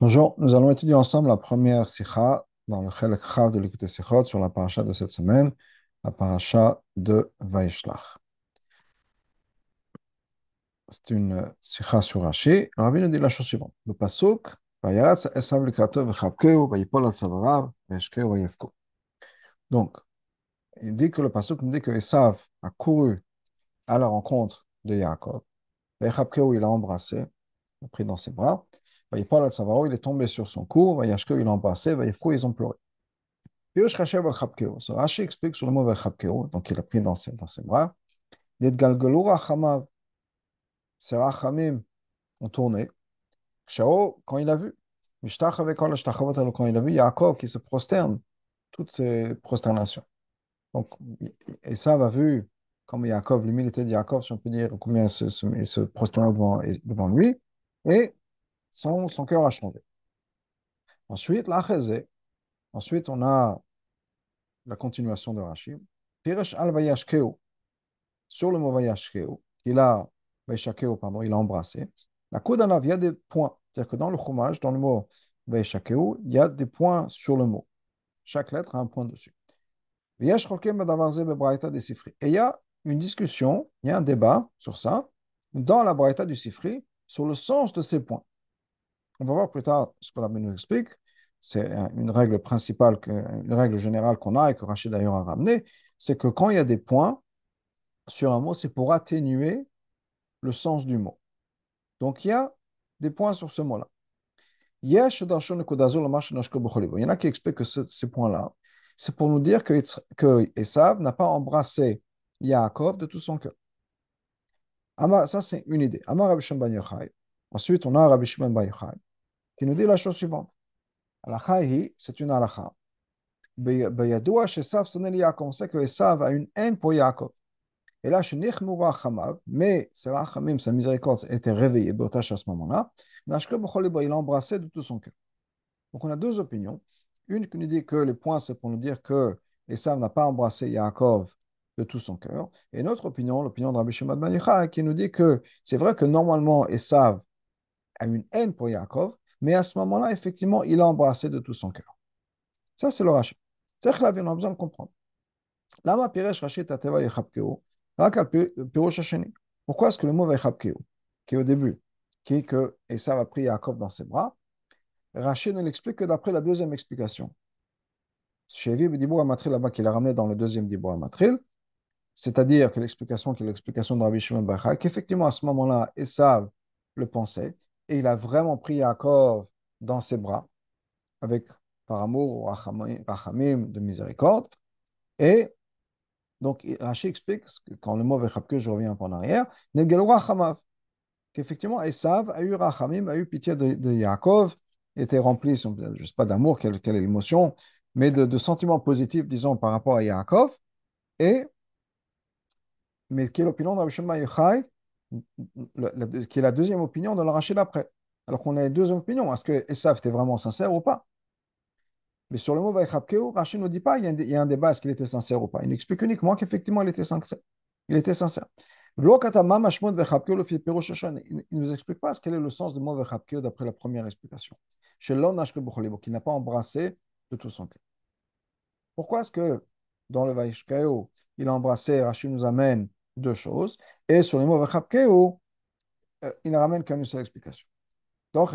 Bonjour, nous allons étudier ensemble la première sikha dans le Chelek Chav de l'écoute Sikhot sur la paracha de cette semaine, la paracha de Vaishlach. C'est une sikha sur Rashi. Rabbi nous dit la chose suivante. Le pasuk, Vayaratz esav likrato v'chabkeu v'yipol al tzavarav v'eshkeu v'yefko. Donc, il dit que le pasuk nous dit que Esav a couru à la rencontre de Yaakov. V'chabkeu, il a embrassé, il a pris dans ses bras il est tombé sur son cou, Vayashko, il l'a embrassé, Vayefko, ils ont pleuré. Rashi explique sur le mot donc il a pris dans ses, dans ses bras. Ses Rachamim ont tourné. Quand il a vu, quand il a vu Yaakov qui se prosterne, toutes ces prosternations. Donc, Esav a vu comme Yaakov, l'humilité de Yaakov, si on peut dire, combien il se, se, il se prosterne devant, devant lui. Et son, cœur a changé. Ensuite, la Ensuite, on a la continuation de Rachid. Piresh al vayashkeu. Sur le mot vayashkeu, il a, vayashkeu, pardon, il a embrassé. La kodanav, il y a des points. C'est-à-dire que dans le chômage, dans le mot vayashkeu, il y a des points sur le mot. Chaque lettre a un point dessus. Et il y a une discussion, il y a un débat sur ça, dans la braïta du Sifri, sur le sens de ces points. On va voir plus tard ce que la nous explique. C'est une règle principale, une règle générale qu'on a et que Rachid d'ailleurs a ramené, c'est que quand il y a des points sur un mot, c'est pour atténuer le sens du mot. Donc il y a des points sur ce mot-là. Il y en a qui expliquent que ces points-là, c'est pour nous dire que, Esav n'a pas embrassé Yaakov de tout son cœur. Ça, c'est une idée. Ensuite, on a Rabbi Shimon Yochai qui nous dit la chose suivante. c'est une halakha. Beyadoua sonel Yaakov. On sait que Esav a une haine pour Yaakov. Et là, chez Nichmoura Chamav, mais c'est Rachamim, sa miséricorde était réveillée, Botash à ce moment-là. Il a embrassé de tout son cœur. Donc on a deux opinions. Une qui nous dit que le point, c'est pour nous dire que Esav n'a pas embrassé Yaakov de tout son cœur. Et une autre opinion, l'opinion de Rabbi Shimon Ben qui nous dit que c'est vrai que normalement Esav a une haine pour Yaakov, mais à ce moment-là, effectivement, il a embrassé de tout son cœur. Ça, c'est le rachat. C'est que on a besoin de comprendre. Lama piresh rachet tateva yechabkeo, rakal pirosh hasheni. Pourquoi est-ce que le mot yechabkeo, qui est au début, qui est que Esav a pris Yaakov dans ses bras, Rachid ne l'explique que d'après la deuxième explication. Chevi Dibou Amatril là-bas, qu'il a ramené dans le deuxième Dibou Amatril, c'est-à-dire que l'explication qui est l'explication de Rabbi Shimon Bacha, qu'effectivement à ce moment-là, Esav le pensait, et il a vraiment pris Yaakov dans ses bras, avec par amour, rachamim, de miséricorde. Et donc, Rashi explique, quand le mot que je reviens un peu en arrière, qu'effectivement, Esav a eu rachamim, a eu pitié de, Yaakov, était rempli, je ne sais pas d'amour, quelle, est l'émotion, mais de, sentiments positifs, disons, par rapport à Yaakov. Et, mais quelle opinion de Qui est la deuxième opinion de l'arraché d'après. Alors qu'on a deux opinions. Est-ce que Esav était vraiment sincère ou pas? Mais sur le mot Vaïchabkeu, Rachid ne dit pas, il y, a un, débat, est-ce qu'il était sincère ou pas? Il explique uniquement qu'effectivement, il était sincère. Il était sincère. Il ne nous explique pas ce quel est le sens du mot Vechabkeu d'après la première explication. Chez qui n'a pas embrassé de tout son cœur. Pourquoi est-ce que dans le Vaïchkeu, il a embrassé, Rachid nous amène deux choses. Et sur les mots Vachapkeu, il ne ramène qu'une seule explication. Donc,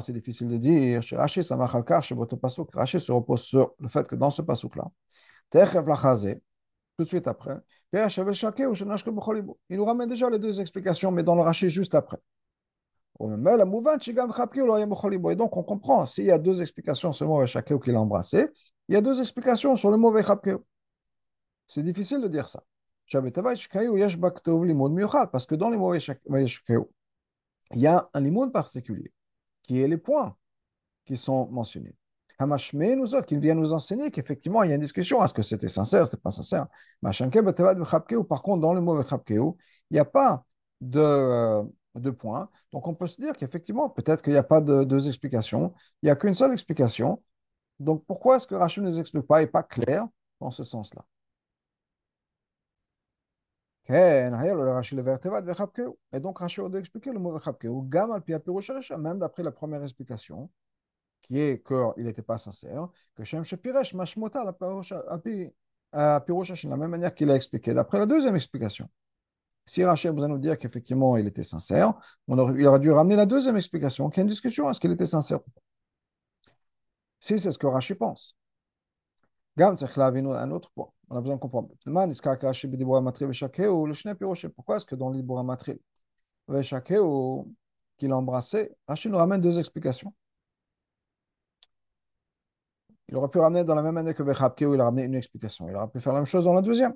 c'est difficile de dire. Chez Rashi, ça pasuk. Rashi se repose sur le fait que dans ce pasuk-là, tout de suite après, il nous ramène déjà les deux explications, mais dans le Rashi juste après. Et donc, on comprend, s'il y a deux explications sur le mot Vachakeu qu'il a embrassé, il y a deux explications sur le mot Vachapkeu. C'est difficile de dire ça. Parce que dans les mots il y a un limon particulier, qui est les points qui sont mentionnés. Hamashme nous autres, qui vient nous enseigner qu'effectivement, il y a une discussion. Est-ce que c'était sincère, c'était pas sincère Par contre, dans le mot il n'y a pas de, points. Donc, on peut se dire qu'effectivement, peut-être qu'il n'y a pas de deux explications. Il n'y a qu'une seule explication. Donc, pourquoi est-ce que Rachid ne nous explique pas et pas clair dans ce sens-là et donc Rashi aurait expliqué le mot Vechabkeu, Gam al même d'après la première explication, qui est qu'il n'était pas sincère, que Shem Shepiresh Mashmota la Pirosh de la même manière qu'il a expliqué. D'après la deuxième explication, si Rachel besoin nous dire qu'effectivement il était sincère, il aurait dû ramener la deuxième explication, qui est une discussion, est-ce qu'il était sincère Si c'est ce que Rachel pense. un autre point. On a besoin de comprendre. Pourquoi est-ce que dans l'Ibura Matril, qu'il a embrassé, Rachel nous ramène deux explications. Il aurait pu ramener dans la même année que où il a ramené une explication. Il aurait pu faire la même chose dans la deuxième.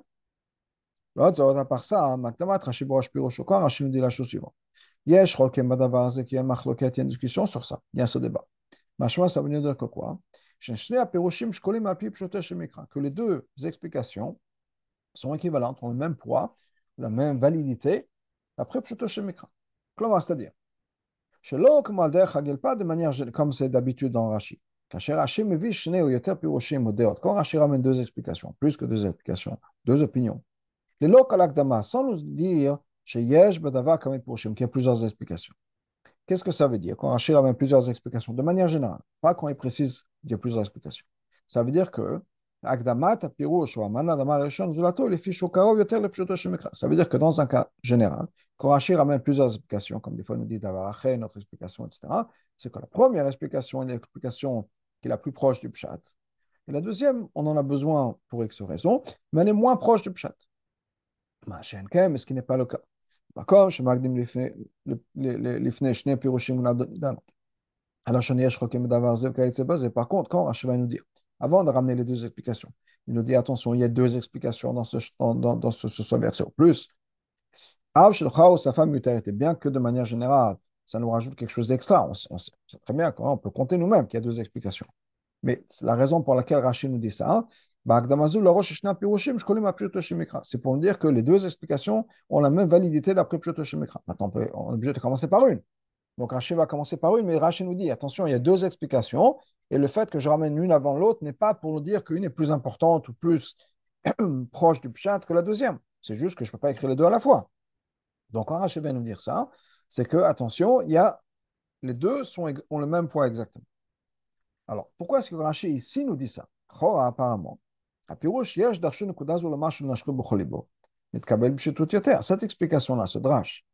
L'autre, à part ça, Makdamat, Rashi Borash Piroshokan, Rashi nous dit la chose suivante. Yesh Rokem Badavar qui a Machloket, il y a une discussion sur ça. Il y a ce débat. Machma, ça veut dire que quoi que les deux explications sont équivalentes, ont le même poids, la même validité, après Pshoto Shemikra. C'est-à-dire, pas de manière comme c'est d'habitude dans Rashi. Quand Rashi ramène deux explications, plus que deux explications, deux opinions, les sans nous dire qu'il y a plusieurs explications. Qu'est-ce que ça veut dire? Quand Rashi ramène plusieurs explications De manière générale, pas quand il précise qu'il y a plusieurs explications. Ça veut dire que ça veut dire que dans un cas général, quand Rashi ramène plusieurs explications, comme des fois il nous dit d'avoir notre explication, etc., c'est que la première explication est l'explication qui est la plus proche du pshat. Et la deuxième, on en a besoin pour X raisons, mais elle est moins proche du pshat ce qui n'est pas le cas? D'accord par contre, quand Rachel va nous dire, avant de ramener les deux explications, il nous dit attention, il y a deux explications dans ce, dans, dans ce, ce. Plus, sa femme était bien que de manière générale, ça nous rajoute quelque chose d'extra. On, sait très bien qu'on peut compter nous-mêmes qu'il y a deux explications. Mais la raison pour laquelle Rachid nous dit ça, c'est pour dire que les deux explications ont la même validité d'après Pshuto Shemikra. Maintenant, on, est obligé de commencer par une. Donc Rachid va commencer par une, mais Rachid nous dit attention, il y a deux explications, et le fait que je ramène l'une avant l'autre n'est pas pour nous dire qu'une est plus importante ou plus proche du Pshat que la deuxième. C'est juste que je ne peux pas écrire les deux à la fois. Donc quand Rachid vient nous dire ça, c'est que, attention, il y a, les deux ont le même poids exactement. Alors, pourquoi est-ce que Rachid ici nous dit ça? Chora, apparemment, cette explication-là, ce drash,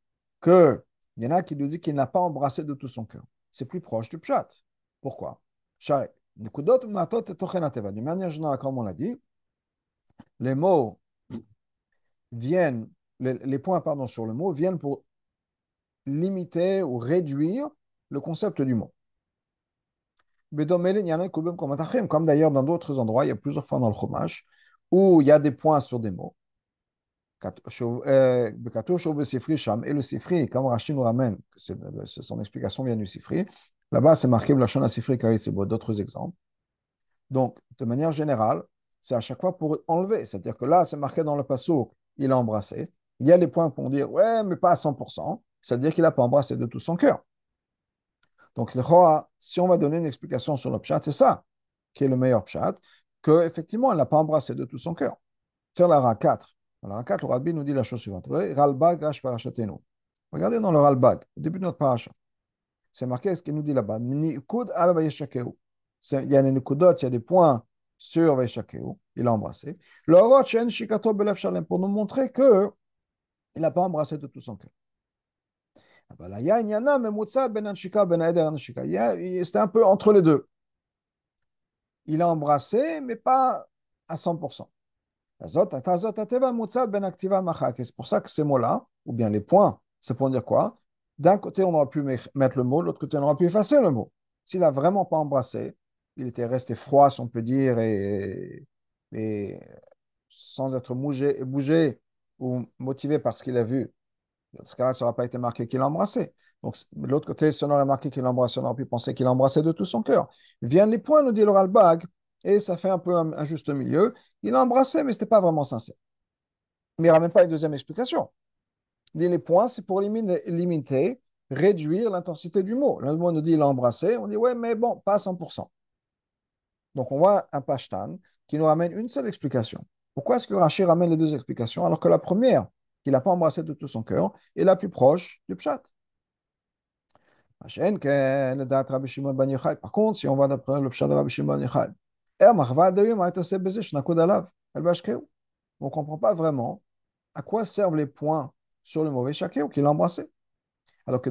qu'il y en a qui nous dit qu'il n'a pas embrassé de tout son cœur, c'est plus proche du pshat. Pourquoi D'une manière générale, comme on l'a dit, les mots viennent, les, points sur le mot viennent pour limiter ou réduire le concept du mot. Comme d'ailleurs dans d'autres endroits, il y a plusieurs fois dans le Chumash, où il y a des points sur des mots. Euh, et le Sifri, comme Rachid nous ramène, son explication vient du Sifri, là-bas c'est marqué Lachon Sifri Karitzibo, d'autres exemples. Donc, de manière générale, c'est à chaque fois pour enlever. C'est-à-dire que là, c'est marqué dans le passo, il a embrassé. Il y a des points pour dire, ouais, mais pas à 100%. C'est-à-dire qu'il n'a pas embrassé de tout son cœur. Donc, si on va donner une explication sur le pshat, c'est ça qui est le meilleur pshat, qu'effectivement, elle n'a pas embrassé de tout son cœur. Faire la ra 4. La ra 4, le rabbi nous dit la chose suivante. Ralbag, Rash. Regardez dans le Ralbag, au début de notre parachat. C'est marqué ce qu'il nous dit là-bas. Il y a il y a des points sur Vaishakeu. Il a embrassé. Le pour nous montrer que il n'a pas embrassé de tout son cœur. C'était un peu entre les deux. Il a embrassé, mais pas à 100%. C'est pour ça que ces mots-là, ou bien les points, c'est pour dire quoi? D'un côté, on aurait pu mettre le mot, de l'autre côté, on aurait pu effacer le mot. S'il n'a vraiment pas embrassé, il était resté froid, si on peut dire, et, et sans être bougé ou motivé par ce qu'il a vu dans ce cas-là, ça n'aurait pas été marqué qu'il embrassait. Donc, de l'autre côté, si on aurait marqué qu'il embrassait, on aurait pu penser qu'il embrassait de tout son cœur. Viennent les points, nous dit le Bag, et ça fait un peu un, juste milieu. Il a embrassé, mais ce n'était pas vraiment sincère. Mais il ne ramène pas une deuxième explication. Dit les points, c'est pour limiter, réduire l'intensité du mot. Le mot nous dit embrassé, on dit ouais, mais bon, pas à 100%. Donc, on voit un pashtan qui nous ramène une seule explication. Pourquoi est-ce que Rachid ramène les deux explications alors que la première, qu'il n'a pas embrassé de tout son cœur, est la plus proche du pshat. Par contre, si on va d'après le pshat de Rabbi Shimon Yochai, on ne comprend pas vraiment à quoi servent les points sur le mauvais ou qu'il a embrassé. Alors que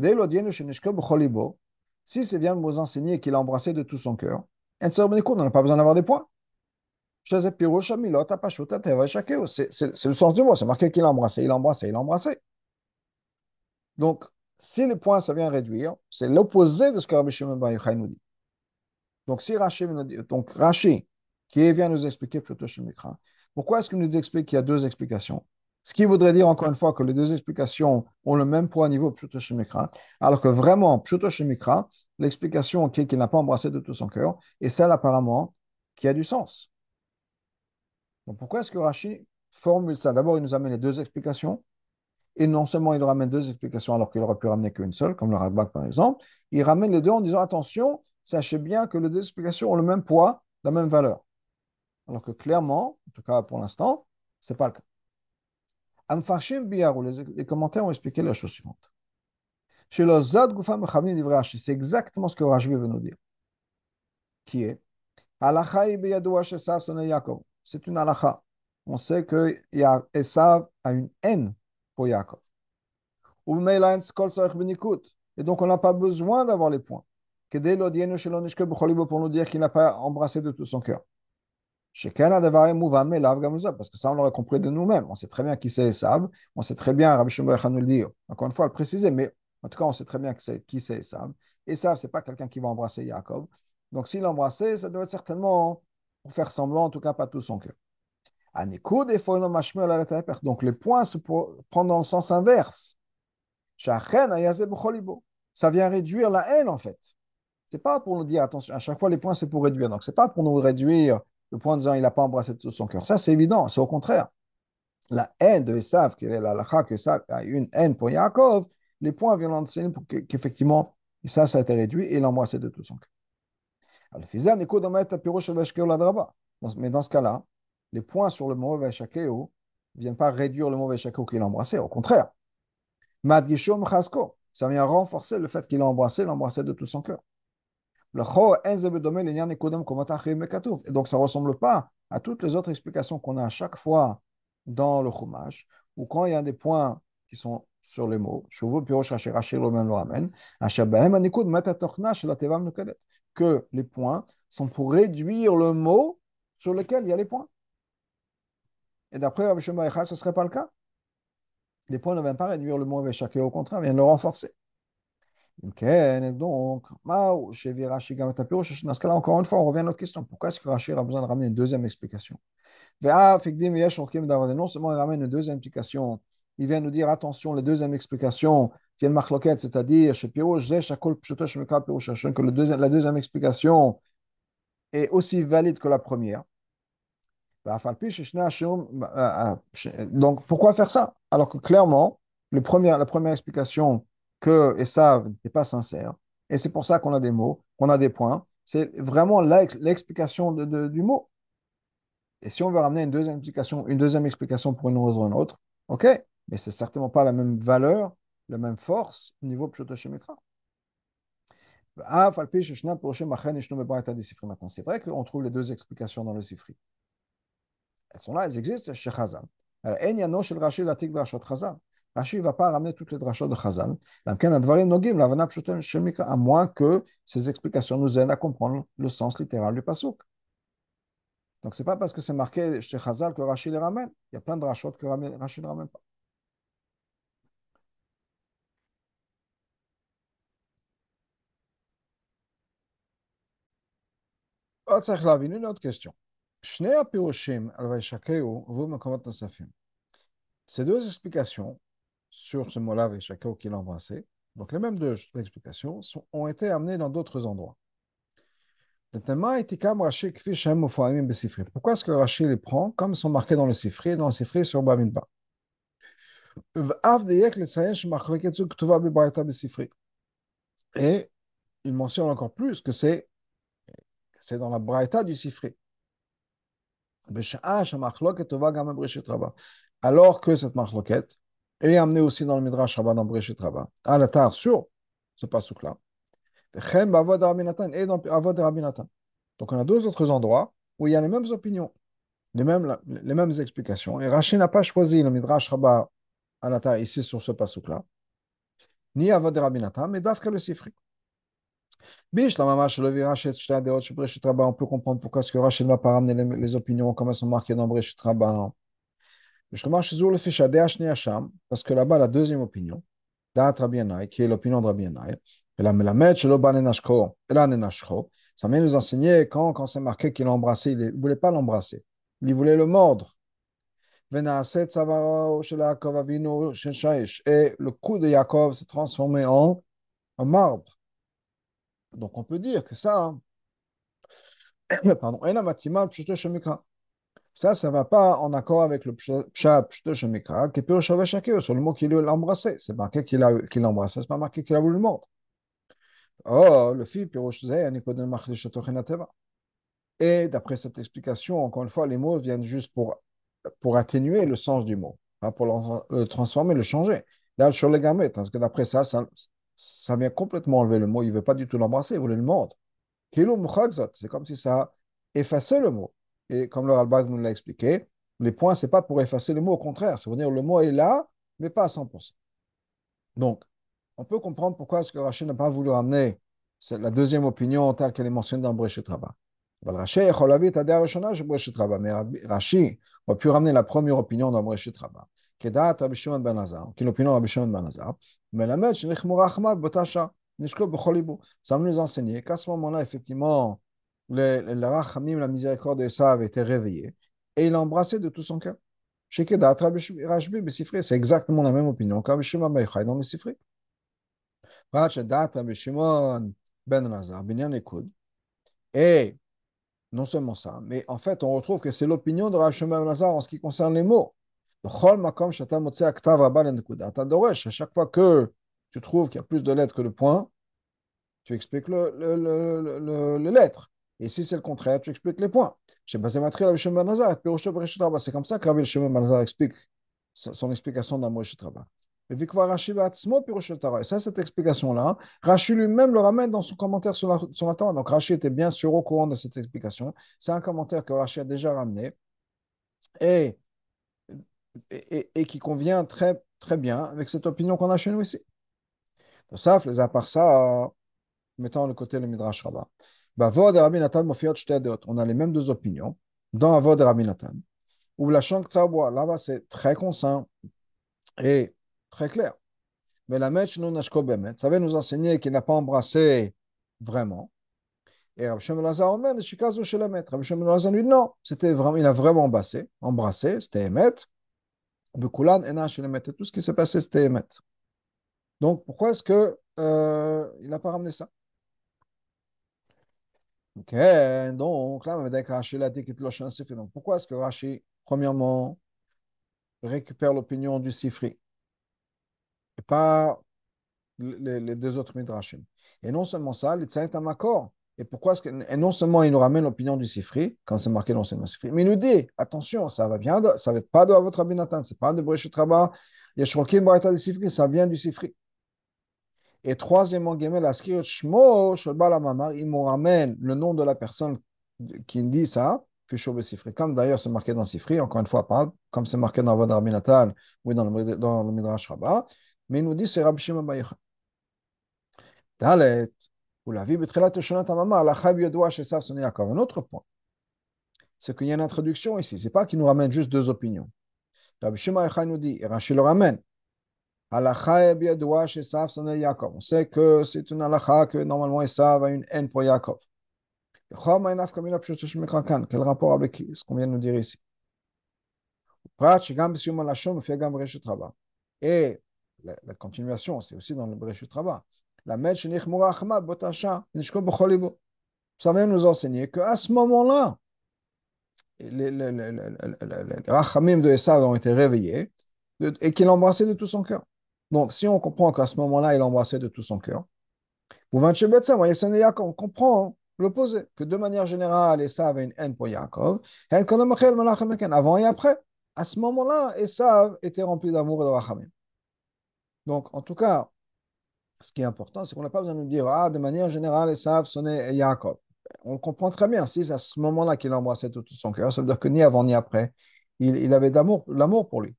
si c'est bien de vous enseigner qu'il a embrassé de tout son cœur, on n'a pas besoin d'avoir des points. C'est le sens du mot, c'est marqué qu'il embrassé, il a embrassé, il a embrassé. Donc, si les points, ça vient réduire, c'est l'opposé de ce que Rabbi Shimon Bar Yochai nous dit. Donc, si Rashi, donc Rashi, qui vient nous expliquer pourquoi est-ce qu'il nous explique qu'il y a deux explications? Ce qui voudrait dire encore une fois que les deux explications ont le même au niveau Pshuto alors que vraiment, Pshuto l'explication qui qu'il n'a pas embrassé de tout son cœur, est celle apparemment qui a du sens. Donc, pourquoi est-ce que Rashi formule ça? D'abord, il nous amène les deux explications. Et non seulement il ramène deux explications alors qu'il aurait pu ramener qu'une seule, comme le Radbak par exemple, il ramène les deux en disant attention, sachez bien que les deux explications ont le même poids, la même valeur. Alors que clairement, en tout cas pour l'instant, ce n'est pas le cas. Amfarshim Biyarou, les commentaires ont expliqué la chose suivante. Chez le Zad c'est exactement ce que Rashi veut nous dire. Qui est C'est une halakha. On sait que Esav a une haine pour Yaakov. Et donc, on n'a pas besoin d'avoir les points. Pour nous dire qu'il n'a pas embrassé de tout son cœur. Parce que ça, on l'aurait compris de nous-mêmes. On sait très bien qui c'est Esav. On sait très bien, Rabbi Shimon nous le dire. Encore une fois, le préciser, mais en tout cas, on sait très bien qui c'est Esav. Esav, ce n'est pas quelqu'un qui va embrasser Yaakov. Donc, s'il l'embrassait, ça doit être certainement pour faire semblant, en tout cas, pas tout son cœur. Donc les points se prennent dans le sens inverse. Ça vient réduire la haine en fait. C'est pas pour nous dire attention, à chaque fois les points c'est pour réduire. Donc c'est pas pour nous réduire le point en disant il n'a pas embrassé tout son cœur. Ça c'est évident, c'est au contraire. La haine de Esav, qui est la lacha que a une haine pour Yaakov, les points viennent l'enseigner pour qu'effectivement ça, ça a été réduit et il a embrassé de tout son cœur. Mais dans ce cas-là, les points sur le mauvais shakeo ne viennent pas réduire le mauvais shakeo qu'il a embrassé, au contraire. Chasko, ça vient renforcer le fait qu'il a embrassé, l'embrassé de tout son cœur. Et donc ça ne ressemble pas à toutes les autres explications qu'on a à chaque fois dans le chumash, ou quand il y a des points qui sont sur les mots, que les points sont pour réduire le mot sur lequel il y a les points. Et d'après Rabbi ce ne serait pas le cas? Les points ne viennent pas réduire le mauvais chacun, au contraire, viennent le renforcer. Donc, dans ce cas-là, encore une fois, on revient à notre question. Pourquoi est-ce que Rachid a besoin de ramener une deuxième explication? Non seulement il ramène une deuxième explication, il vient nous dire attention, les deuxième explication, c'est-à-dire que la deuxième explication est aussi valide que la première. Bah, euh, euh, donc, pourquoi faire ça? Alors que clairement, la première explication que Esav n'était pas sincère, et c'est pour ça qu'on a des mots, qu'on a des points, c'est vraiment l'explication du mot. Et si on veut ramener une deuxième explication, une deuxième explication pour une raison ou une autre, ok, mais c'est certainement pas la même valeur, la même force au niveau Pshotoshemikra. C'est vrai qu'on trouve les deux explications dans le Sifri. Elles sont là, elles existent chez Chazal. Rashi ne va pas ramener toutes les drachot de Chazal. À moins que ces explications nous aident à comprendre le sens littéral du pasuk. Donc, ce n'est pas parce que c'est marqué chez Chazal que Rashi les ramène. Il y a plein de drachot que Rashi ne ramène pas. Une autre question. Ces deux explications sur ce mot-là, Veshakeo qu'il a embrassé, donc les mêmes deux explications, ont été amenées dans d'autres endroits. Pourquoi est-ce que Rashi les prend comme sont marqués dans le Sifri, dans le Sifri sur Bamidba Et il mentionne encore plus que c'est dans la Braïta du Sifri. Alors que cette marloquette est amenée aussi dans le Midrash Rabbah dans Breshit Rabbah, à la tard sur ce pasouk-là. Et. Donc on a deux autres endroits où il y a les mêmes opinions, les mêmes, explications. Et Rashi n'a pas choisi le Midrash Rabba Anata ici sur ce passouk-là, ni Avod Rabbi Nathan, mais Dafka le Sifri. On peut comprendre pourquoi est-ce que Rachel ne va pas ramener les, opinions comme elles sont marquées dans Breshit Rabba. Parce que là-bas, la deuxième opinion, qui est l'opinion de Rabbi ça vient nous enseigner quand, quand c'est marqué qu'il l'a embrassé, il ne voulait pas l'embrasser, il voulait le mordre. Et le cou de Yaakov s'est transformé en, en marbre. Donc on peut dire que ça, pardon, ça, ça ne va pas en accord avec le pshat pshto shemikra, qui peut sur le mot qu'il l'a embrassé. C'est marqué qu'il l'a qu embrassé, c'est pas marqué qu'il a voulu le mordre. Oh, le fil Et d'après cette explication, encore une fois, les mots viennent juste pour, pour atténuer le sens du mot, pas pour le, transformer, le changer. Là, sur les gamètes, parce que d'après ça, ça, ça vient complètement enlever le mot. Il ne veut pas du tout l'embrasser, il voulait le mordre. C'est comme si ça effaçait le mot. Et comme le Ralbag nous l'a expliqué, les points, ce n'est pas pour effacer le mot, au contraire, c'est dire le mot est là, mais pas à 100%. Donc, on peut comprendre pourquoi est-ce que Rachid n'a pas voulu ramener la deuxième opinion telle qu'elle est mentionnée dans Brechet Rabba. Mais Rachid a pu ramener la première opinion dans Brechet Rabba. כדעת רבי שמעון בן עזר, כאילו פינו רבי שמעון בן עזר, מלמד שנחמורה רחמיו באותה שעה, נשקול בכל ליבו. Ça va nous enseigner qu'à ce moment-là, effectivement, le, le rachamim, la miséricorde de Esav était réveillée, et il l'a embrassé de tout son cœur. Chez Kedat, Rashbi, Bessifri, c'est exactement la même opinion qu'Rabbi Shimon Baichai dans Bessifri. Rabbi Shimon ben Lazar, Binyan Ekud, et non seulement ça, mais en fait, on retrouve que c'est l'opinion de Rabbi Shimon ben Lazar en ce qui concerne les mots. À chaque fois que tu trouves qu'il y a plus de lettres que de points, tu expliques le, le, le, le, le lettre. Et si c'est le contraire, tu expliques les points. C'est comme ça que Rabbi Shimon Banazar explique son explication dans Moshe Rabba. Et ça, cette explication-là, Rashi lui-même le ramène dans son commentaire sur la, sur la Torah. Donc Rashi était bien sûr au courant de cette explication. C'est un commentaire que Rashi a déjà ramené. Et et, et, qui convient très, très bien avec cette opinion qu'on a chez nous ici. Donc ça, les à part ça, mettons de côté le Midrash Rabbah. On a les mêmes deux opinions dans Avod et Rabbi Nathan. Ou la là-bas c'est très conscient et très clair. Mais la Mech non ça va nous enseigner qu'il n'a pas embrassé vraiment. Et Rabbi Shem Lazar Omer, Shikazu Shelamet. Rabbi Shem Lazar lui dit non, c'était vraiment, il a vraiment embrassé, embrassé, c'était Emet. Tout ce qui s'est passé, c'était Emet. Donc, pourquoi est-ce qu'il euh, n'a pas ramené ça? Ok, donc là, Rashi l'a dit qu'il Donc, pourquoi est-ce que Rashi, premièrement, récupère l'opinion du Sifri? Et pas les, deux autres Midrashim Et non seulement ça, les Tzaït accord. Et pourquoi et non seulement il nous ramène l'opinion du Sifri, quand c'est marqué dans le Sifri, mais il nous dit, attention, ça va bien, ça va pas de votre Abinatan, c'est pas de Breshut Rabba, il y a Shrokin Barata du Sifri, ça vient du Sifri. Et troisièmement, la Shmo, il nous ramène le nom de la personne qui dit ça. Comme d'ailleurs c'est marqué dans Sifri, encore une fois, pas comme c'est marqué dans Vod Rabinatan ou dans le, dans le Midrash Rabba, mais il nous dit c'est Rabbi Shimon Bayecha. Dalet, un autre point, c'est qu'il y a une introduction ici. Ce n'est pas qu'il nous ramène juste deux opinions. Rabbi Shimon nous dit, et Rashi le ramène. On sait que c'est une halakha que normalement Esav a une haine pour Yaakov. Quel rapport avec ce qu'on vient de nous dire ici? Et la, la continuation, c'est aussi dans le Breshut Rabbah. La Ça vient nous enseigner qu'à ce moment-là, les, rachamim de Esav ont été réveillés et qu'il embrassait de tout son cœur. Donc, si on comprend qu'à ce moment-là, il embrassait de tout son cœur, on comprend l'opposé, que de manière générale, Esav avait une haine pour Yaakov, avant et après. À ce moment-là, Esav était rempli d'amour et de rachamim. Donc, en tout cas, Ce qui est important, c'est qu'on n'a pas besoin de dire, ah, de manière générale, Esav sonnait Yaakov. On comprend très bien, si c'est à ce moment-là qu'il embrassait tout, son cœur, ça veut dire que ni avant ni après, il, avait l'amour pour lui.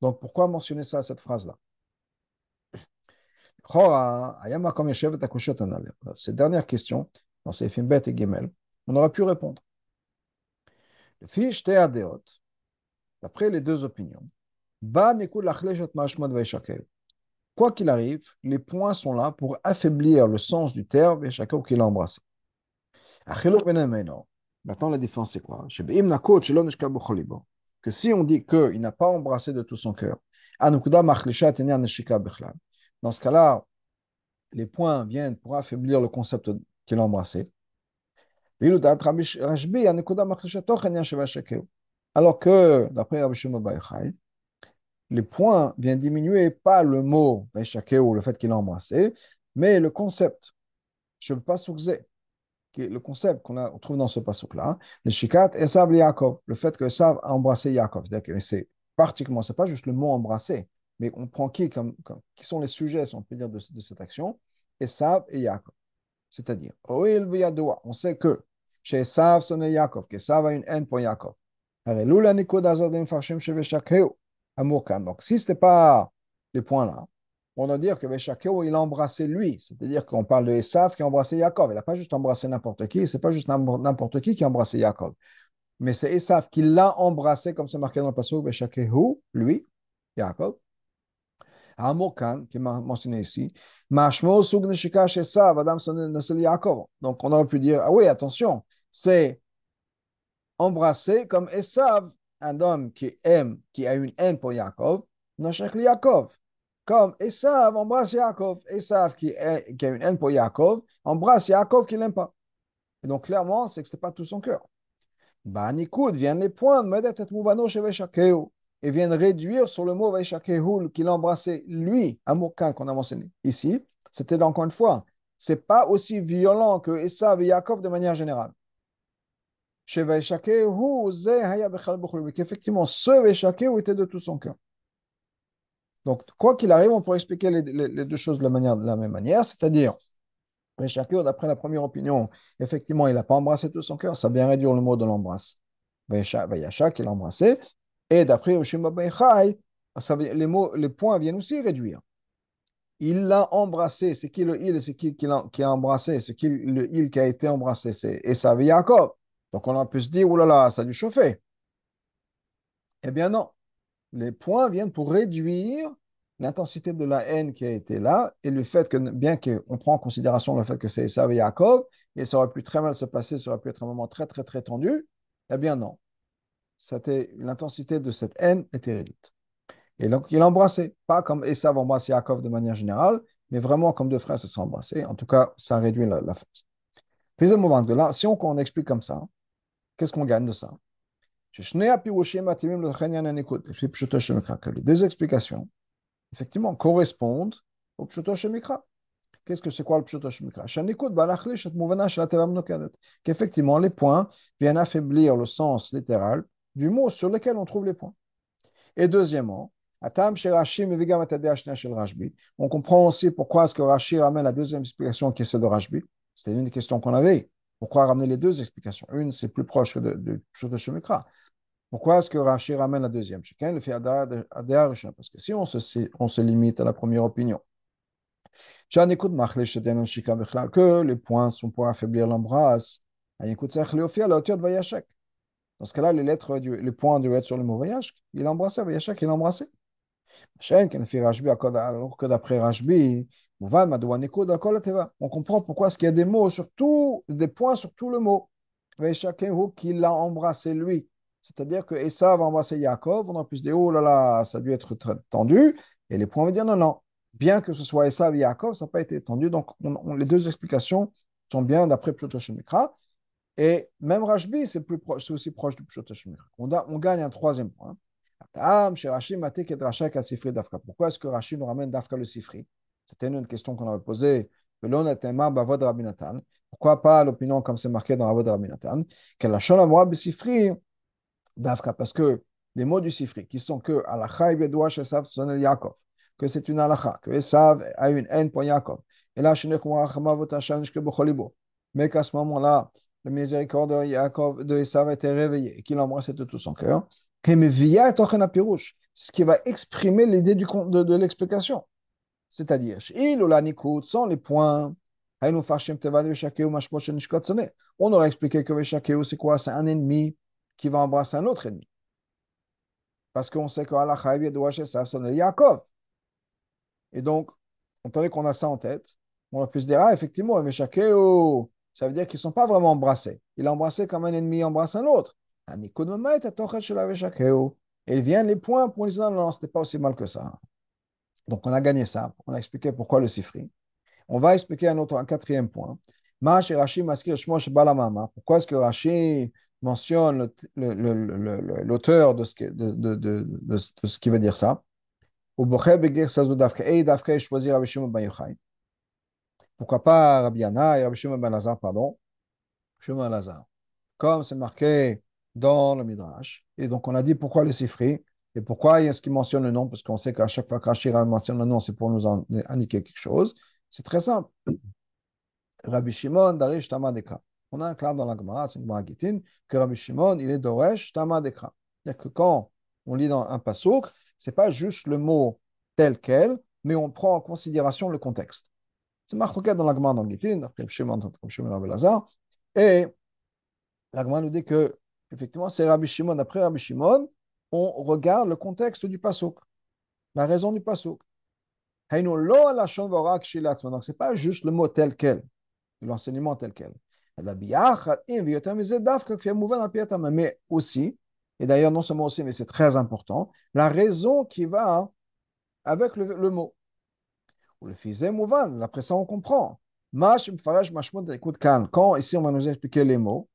Donc pourquoi mentionner ça, cette phrase-là? Cette dernière question, dans ces films bêtes et Gemel, on aurait pu répondre. D'après les deux opinions, Quoi qu'il arrive, les points sont là pour affaiblir le sens du terme et chacun qui l'a embrassé. Maintenant, la différence, c'est quoi? Que si on dit qu'il n'a pas embrassé de tout son cœur, dans ce cas-là, les points viennent pour affaiblir le concept qu'il a embrassé. Alors que, d'après Rabbi Shimon les points viennent diminuer pas le mot ou le fait qu'il a embrassé, mais le concept. Je ne pas le concept qu'on trouve dans ce pasuk-là, le shikat Esav Yaakov, le fait que Esav a embrassé Yaakov. C'est-à-dire que c'est particulièrement, ce n'est pas juste le mot embrasser, mais on prend qui comme, qui sont les sujets, si on peut dire, de, de cette action Esav et Yaakov. C'est-à-dire, on sait que chez Esav, son Yaakov, qu'Esav a une haine pour Yaakov. Donc, si ce n'était pas le point là, on doit dire que Veshakeo, il a embrassé lui. C'est-à-dire qu'on parle de Esav qui a embrassé Yaakov. Il n'a pas juste embrassé n'importe qui, c'est pas juste n'importe qui qui a embrassé Yaakov. Mais c'est Esav qui l'a embrassé, comme c'est marqué dans le passage, Veshakeo, lui, Yaakov. Amokan, qui est mentionné ici. Donc, on aurait pu dire, ah oui, attention, c'est embrassé comme Esav un homme qui aime, qui a une haine pour Yaakov, Nashek Yaakov. Comme Esav embrasse Yaakov. Esav qui, a une haine pour Yaakov, embrasse Yaakov qui l'aime pas. Et donc clairement, c'est que ce n'est pas tout son cœur. Banikoud viennent les points et viennent réduire sur le mot Veshakehul qu'il a embrassé lui, Amokan qu'on a mentionné ici. C'était encore une fois, c'est pas aussi violent que Esav et Yaakov de manière générale qu'effectivement, ce Veshakehu était de tout son cœur. Donc, quoi qu'il arrive, on pourrait expliquer les, deux choses de la, manière, de la même manière, c'est-à-dire, Veshakehu, d'après la première opinion, effectivement, il n'a pas embrassé tout son cœur, ça vient réduire le mot de l'embrasse. Veshak, il l'a embrassé, et d'après Oshima les, mots, les points viennent aussi réduire. Il l'a embrassé, c'est qui le il, c'est qui, qui, a, embrassé, c'est qui le il qui a été embrassé, c'est Esav Yaakov. Donc on a pu se dire, oh là là, ça a dû chauffer. Eh bien non, les points viennent pour réduire l'intensité de la haine qui a été là et le fait que, bien qu'on prend en considération le fait que c'est Esav et Yaakov, et ça aurait pu très mal se passer, ça aurait pu être un moment très très très tendu, eh bien non. L'intensité de cette haine était réduite. Et donc il a embrassé, pas comme Esav embrasse Yaakov de manière générale, mais vraiment comme deux frères se sont embrassés. En tout cas, ça réduit la, force. Puis un moment de là, si on explique comme ça, Qu'est-ce qu'on gagne de ça? Les deux explications, effectivement, correspondent au Pshuto Shemikra. Qu'est-ce que c'est quoi le Pshuto Shemikra Qu'effectivement, les points viennent affaiblir le sens littéral du mot sur lequel on trouve les points. Et deuxièmement, on comprend aussi pourquoi est-ce que Rashi ramène la deuxième explication qui est celle de Rashbi. C'était une des questions qu'on avait. Pourquoi ramener les deux explications? Une, c'est plus proche de, de, de. Pourquoi est-ce que Rashi ramène la deuxième? Chacun le fait Parce que si on se, limite à la première opinion, que les points sont pour affaiblir l'embrasse, dans ce cas-là, les lettres, du, les points doivent être sur le mot voyage. Il embrassé, Vayashak, il a embrassé. Alors que d'après Rashbi, on comprend pourquoi est-ce qu'il y a des mots sur des points sur tout le mot. Chacun qui l'a embrassé lui. C'est-à-dire que Esav va embrasser Yaakov, on a pu se dire, oh là là, ça a dû être très tendu. Et les points vont dire, non, non. Bien que ce soit Esav et Yaakov, ça n'a pas été tendu. Donc, les deux explications sont bien d'après Pshotoshemikra. Et même Rashbi, c'est aussi proche du Pshotoshemikra. On, on gagne un troisième point. Pourquoi est-ce que Rashi nous ramène Dafka le Sifri? C'était une question qu'on avait posée. Pourquoi pas l'opinion comme c'est marqué dans Rabbi Rabinatan Parce que les mots du Sifri, qui sont que à la Yaakov, que c'est une halakha, que Esav a une haine pour Yaakov. Et là, mais qu'à ce moment-là, la miséricorde de Yaakov, de Esav a été réveillée et qu'il embrassait de tout son cœur. Ce qui va exprimer l'idée de l'explication. C'est-à-dire, il ou la sans les points. On aurait expliqué que Veshakeu, c'est quoi? C'est un ennemi qui va embrasser un autre ennemi. Parce qu'on sait que Allah sonne Yaakov. Et donc, on tandis qu'on a ça en tête, on aurait pu se dire, ah, effectivement, Veshakeu, ça veut dire qu'ils ne sont pas vraiment embrassés. Il a embrassé comme un ennemi embrasse un autre. Et il vient les points pour dire, non, non, ce n'était pas aussi mal que ça. Donc, on a gagné ça. On a expliqué pourquoi le sifri. On va expliquer un autre, un quatrième point. Pourquoi est-ce que Rashi mentionne l'auteur de, ce qui, veut dire ça? Pourquoi pas Rabbi Yana et Rabbi Shimon ben Lazar, pardon? Shimon ben Lazar. Comme c'est marqué dans le Midrash. Et donc on a dit pourquoi le Sifri et pourquoi est-ce qu'il mentionne le nom? Parce qu'on sait qu'à chaque fois que Rashi mentionne le nom, c'est pour nous indiquer quelque chose. C'est très simple. Rabbi Shimon, Darish, Tamadekra. On a un clair dans la Gemara, c'est une Gemara que Rabbi Shimon, il est Doresh, Tamadekra. C'est-à-dire que quand on lit dans un pasouk, c'est pas juste le mot tel quel, mais on prend en considération le contexte. C'est marqué dans la Gemara dans Gitin, après Shimon, Shimon Rabbi Lazar. Et la Gemara nous dit que, effectivement, c'est Rabbi Shimon. Après Rabbi Shimon, on regarde le contexte du pasouk, la raison du pasouk. Donc, ce n'est pas juste le mot tel quel, l'enseignement tel quel. Mais aussi, et d'ailleurs non seulement aussi, mais c'est très important, la raison qui va avec le, le mot. Ou le fizem mouvan, après ça on comprend. Quand ici on va nous expliquer les mots,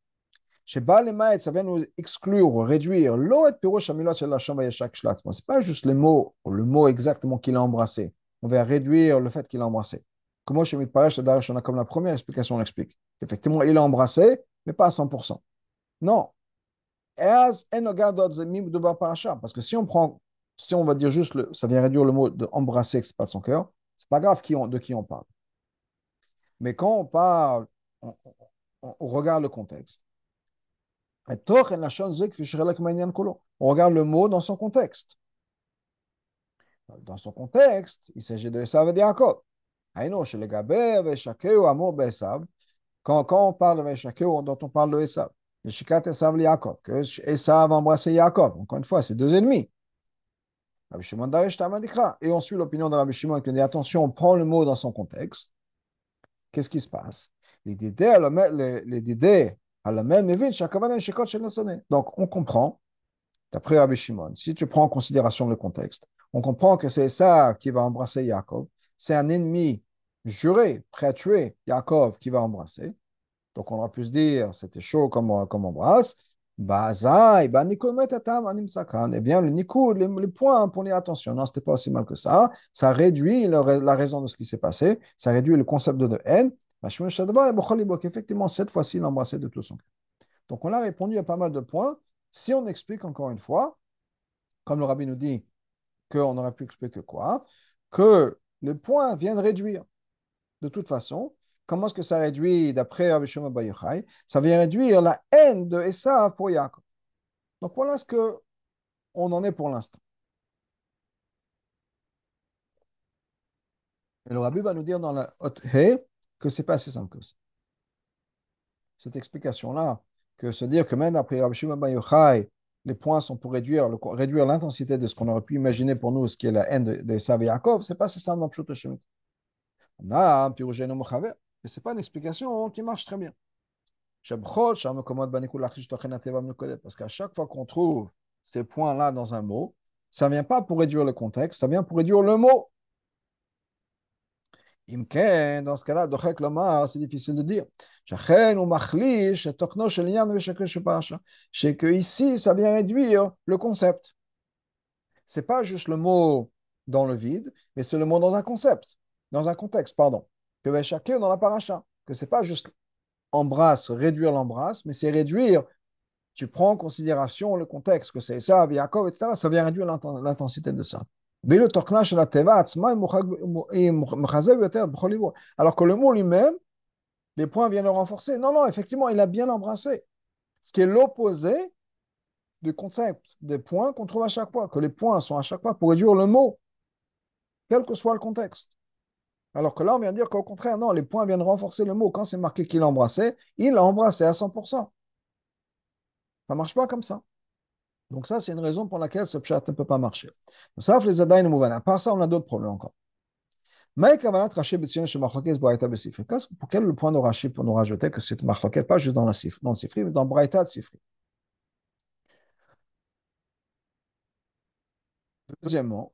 ça vient nous exclure, réduire. C'est pas juste le mot, le mot exactement qu'il a embrassé on va réduire le fait qu'il a embrassé. Comment chez Mitparesh, on a comme la première explication, on l'explique. Effectivement, il a embrassé, mais pas à 100%. Non. Parce que si on prend, si on va dire juste, ça vient réduire le mot de embrasser, que ce pas son cœur, c'est pas grave qui de qui on parle. Mais quand on parle, on, regarde le contexte. On regarde le mot dans son contexte. Dans son contexte, il s'agit de Esav et de Yaakov. Quand, quand on parle de Veshakeu, dont on parle de Esav, Shikat Esav et Yaakov, que Esav embrassé Yaakov. Encore une fois, c'est deux ennemis. Et on suit l'opinion de Rabbi Shimon qui dit attention, on prend le mot dans son contexte. Qu'est-ce qui se passe? Donc, on comprend, d'après Rabbi Shimon, si tu prends en considération le contexte, on comprend que c'est ça qui va embrasser Yaakov. C'est un ennemi juré, prêt à tuer Yaakov qui va embrasser. Donc on aurait pu se dire, c'était chaud comme, comme embrasse? Eh bien, le nikud, les, points pour dire attention, non, c'était pas aussi mal que ça. Ça réduit la raison de ce qui s'est passé, ça réduit le concept de, haine. Effectivement, cette fois-ci, il de tout son cœur. Donc, on a répondu à pas mal de points. Si on explique encore une fois, comme le rabbi nous dit, qu'on aurait pu expliquer quoi Que le point vient de réduire. De toute façon, comment est-ce que ça réduit, d'après Rabbi Shimon Yochai Ça vient réduire la haine de Esav pour Yaakov. Donc voilà ce que on en est pour l'instant. Et le Rabbi va nous dire dans la haute que c'est pas si simple que ça. Cette explication-là, que se dire que même après Rabbi Shimon Yochai, les points sont pour réduire, réduire l'intensité de ce qu'on aurait pu imaginer pour nous, ce qui est la haine de, de Sav c'est pas ça dans Pshut Shemit. On a un Pirugeno Mochaver, mais c'est pas une explication qui marche très bien. Parce qu'à chaque fois qu'on trouve ces points-là dans un mot, ça ne vient pas pour réduire le contexte, ça vient pour réduire le mot. Dans ce cas-là, c'est difficile de dire. C'est que ici, ça vient réduire le concept. C'est pas juste le mot dans le vide, mais c'est le mot dans un concept, dans un contexte, pardon. Que chacun dans la. Que c'est pas juste embrasse, réduire l'embrasse, mais c'est réduire. Tu prends en considération le contexte, que c'est ça, Yaakov, etc. Ça vient réduire l'intensité de ça. ואילו תוכנה של התיבה עצמה היא מחזק יותר בכל ליבו. Alors que le mot lui-même, les points viennent le renforcer. Non, non, effectivement, il a bien embrassé. Ce qui est l'opposé du concept des points qu'on trouve à chaque fois, que les points sont à chaque fois pour réduire le mot, quel que soit le contexte. Alors que là, on vient dire qu'au contraire, non, les points viennent renforcer le mot. Quand c'est marqué qu'il a embrassé, il l'a embrassé à 100%. Ça ne marche pas comme ça. Donc ça, c'est une raison pour laquelle ce chat ne peut pas marcher. Ça, les Zadaïn À part ça, on a d'autres problèmes encore. Pour quel le point de Rashi pour nous rajouter que c'est marloquette, pas juste dans, la dans le Sifri, mais dans Braïta de Sifri? Deuxièmement,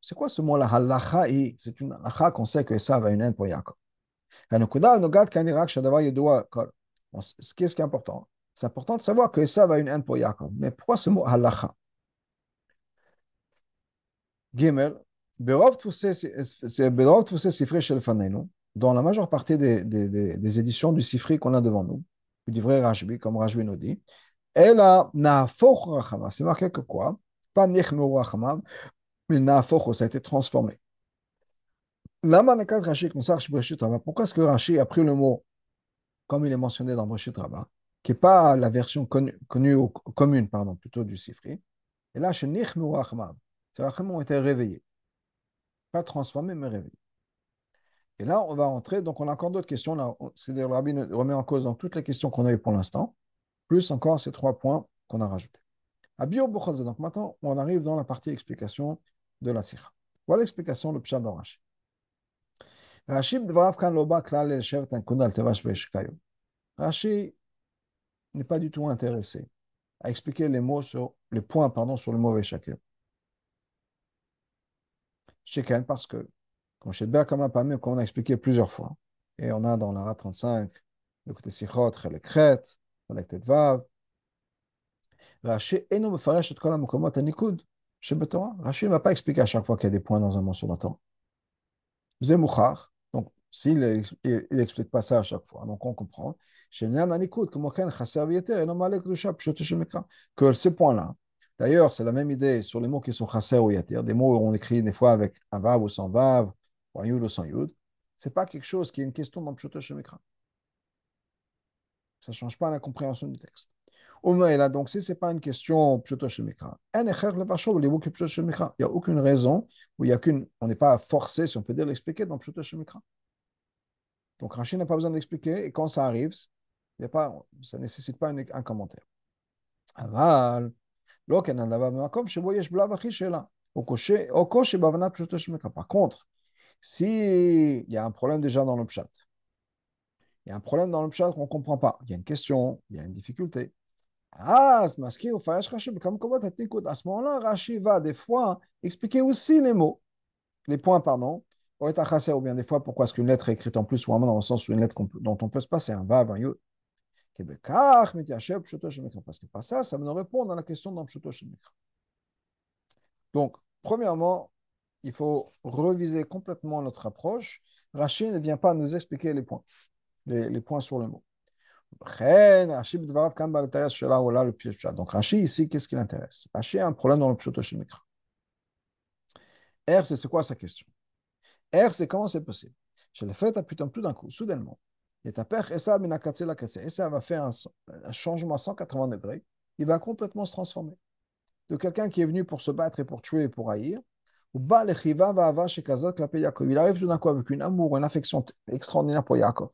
C'est quoi ce mot-là? C'est une halakha qu'on sait que ça va une haine pour Yaakov. Ce qui est important, c'est important de savoir que ça va une haine pour Yaakov. Mais pourquoi ce mot halakha Gimel, dans la majeure partie des, éditions du Sifri qu'on a devant nous, du vrai Rajbi, comme Rajbi nous dit, elle a. C'est marqué que quoi? Pas mais nafoch, ça a été transformé. Pourquoi est-ce que Rashi a pris le mot, comme il est mentionné dans Breshit Rabbah, qui n'est pas la version connue, commune, pardon, plutôt du Sifri. Et là, chez Nichnu Rachmav, ces Rachmav ont été réveillés. Pas transformés, mais réveillés. Et là, on va rentrer, donc on a encore d'autres questions. C'est-à-dire, le rabbi remet en cause dans toutes les questions qu'on a eues pour l'instant, plus encore ces trois points qu'on a rajoutés. Abio Donc maintenant, on arrive dans la partie explication de la Sikha. Voilà l'explication de Pshad Rashi. Rashi Rashi n'est pas du tout intéressé à expliquer les mots sur les points pardon, sur le mauvais chacun. Chacun parce que, comme chez Berkama Pamim, qu'on a expliqué plusieurs fois, et on a dans la 35, le côté Sichot, le Kret, le Vav, Rashi et nous Mefaresh et chez Torah. Rashi ne va pas expliquer à chaque fois qu'il y a des points dans un mot sur la Torah. S'il n'explique pas ça à chaque fois, donc on comprend que ces points-là, d'ailleurs, c'est la même idée sur les mots qui sont chasser ou yatir, des mots où on écrit des fois avec un vav ou sans vav, ou un yud ou sans yud, c'est pas quelque chose qui est une question dans Pshoto Shemekra. Ça ne change pas la compréhension du texte. là, donc, si ce n'est pas une question Pshoto Shemekra, il n'y a aucune raison où il y a qu'une, on n'est pas forcé, si on peut dire, l'expliquer dans Pshoto Shemekra. Donc Rachid n'a pas besoin d'expliquer, et quand ça arrive, il y a pas, ça ne nécessite pas un, un commentaire. אבל לא כן הדבר במקום שבו יש בלאו הכי שאלה, או קושי בהבנת פשוטו של מקרא. Par contre, s'il y a un problème déjà dans le pshat, il y a un problème dans le pshat qu'on ne comprend pas, il y a une question, il y a une difficulté, אז מזכיר ופרש רש"י בכמה מקומות את ניקוד. À ce moment-là, Rashi va des fois expliquer aussi les mots, les points, pardon, ou bien des fois, pourquoi est-ce qu'une lettre est écrite en plus ou en moins dans le sens où une lettre dont on peut se passer un vav, un yud. Parce que pas ça, ça me répond dans la question dans Donc, premièrement, il faut reviser complètement notre approche. Rachid ne vient pas nous expliquer les points, les, points sur le mot. Donc, Rachid ici, qu'est-ce qui l'intéresse? Rachid a un problème dans le Pshuto R, c'est quoi sa question? R, c'est comment c'est possible? Je l'ai fait putain tout d'un coup, soudainement. Et ta père, et ça, va faire un, changement à 180 degrés. Il va complètement se transformer. De quelqu'un qui est venu pour se battre et pour tuer et pour haïr, il arrive tout d'un coup avec une amour, une affection extraordinaire pour Yaakov.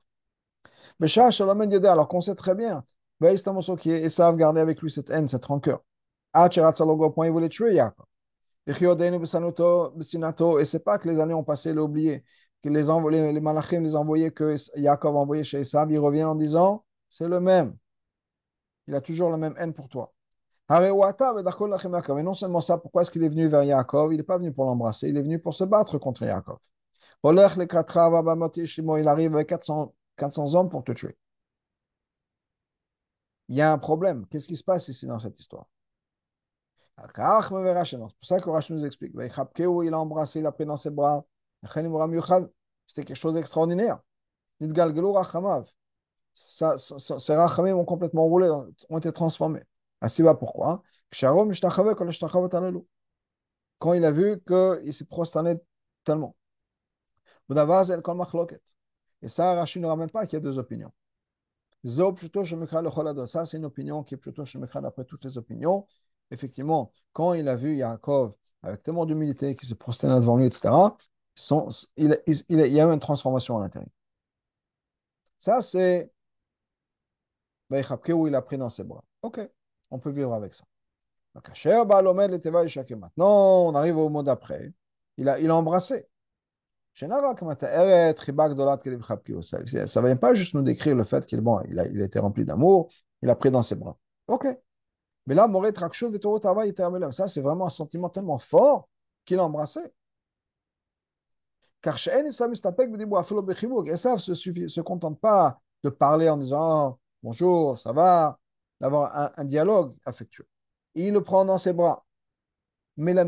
Mais alors qu'on sait très bien, et ça va garder avec lui cette haine, cette rancœur. point, il voulait tuer Yaakov. Et c'est pas que les années ont passé, l'oublié, que les, les, malachim les envoyaient, que a envoyé chez Esav, ils reviennent en disant c'est le même. Il a toujours la même haine pour toi. Et non seulement ça, pourquoi est-ce qu'il est venu vers Yaakov? Il n'est pas venu pour l'embrasser, il est venu pour se battre contre Yaakov. Il arrive avec 400, 400 hommes pour te tuer. Il y a un problème. Qu'est-ce qui se passe ici dans cette histoire? C'est pour ça que Rashi nous explique. Il a embrassé, il a pris dans ses bras. C'était quelque chose d'extraordinaire. Ses rachamim ont complètement roulé, ont été transformés. Asiba, pourquoi Quand il a vu qu'il s'est prosterné tellement. Et ça, Rachid ne ramène pas qu'il y a deux opinions. Ça, c'est une opinion qui est plutôt d'après toutes les opinions. Effectivement, quand il a vu Yaakov avec tellement d'humilité qui se prosternait devant lui, etc., il, il, y a eu une transformation à l'intérieur. Ça, c'est où il a pris dans ses bras. Ok, on peut vivre avec ça. Maintenant, on arrive au mot d'après. Il a, il a embrassé. Ça ne vient pas juste nous décrire le fait qu'il bon, il il a rempli d'amour, il a pris dans ses bras. Ok. Mais là, ça, c'est vraiment un sentiment tellement fort qu'il a embrassé. Car Esav ne se, se contente pas de parler en disant bonjour, ça va, d'avoir un, un, dialogue affectueux. Il le prend dans ses bras. Mais la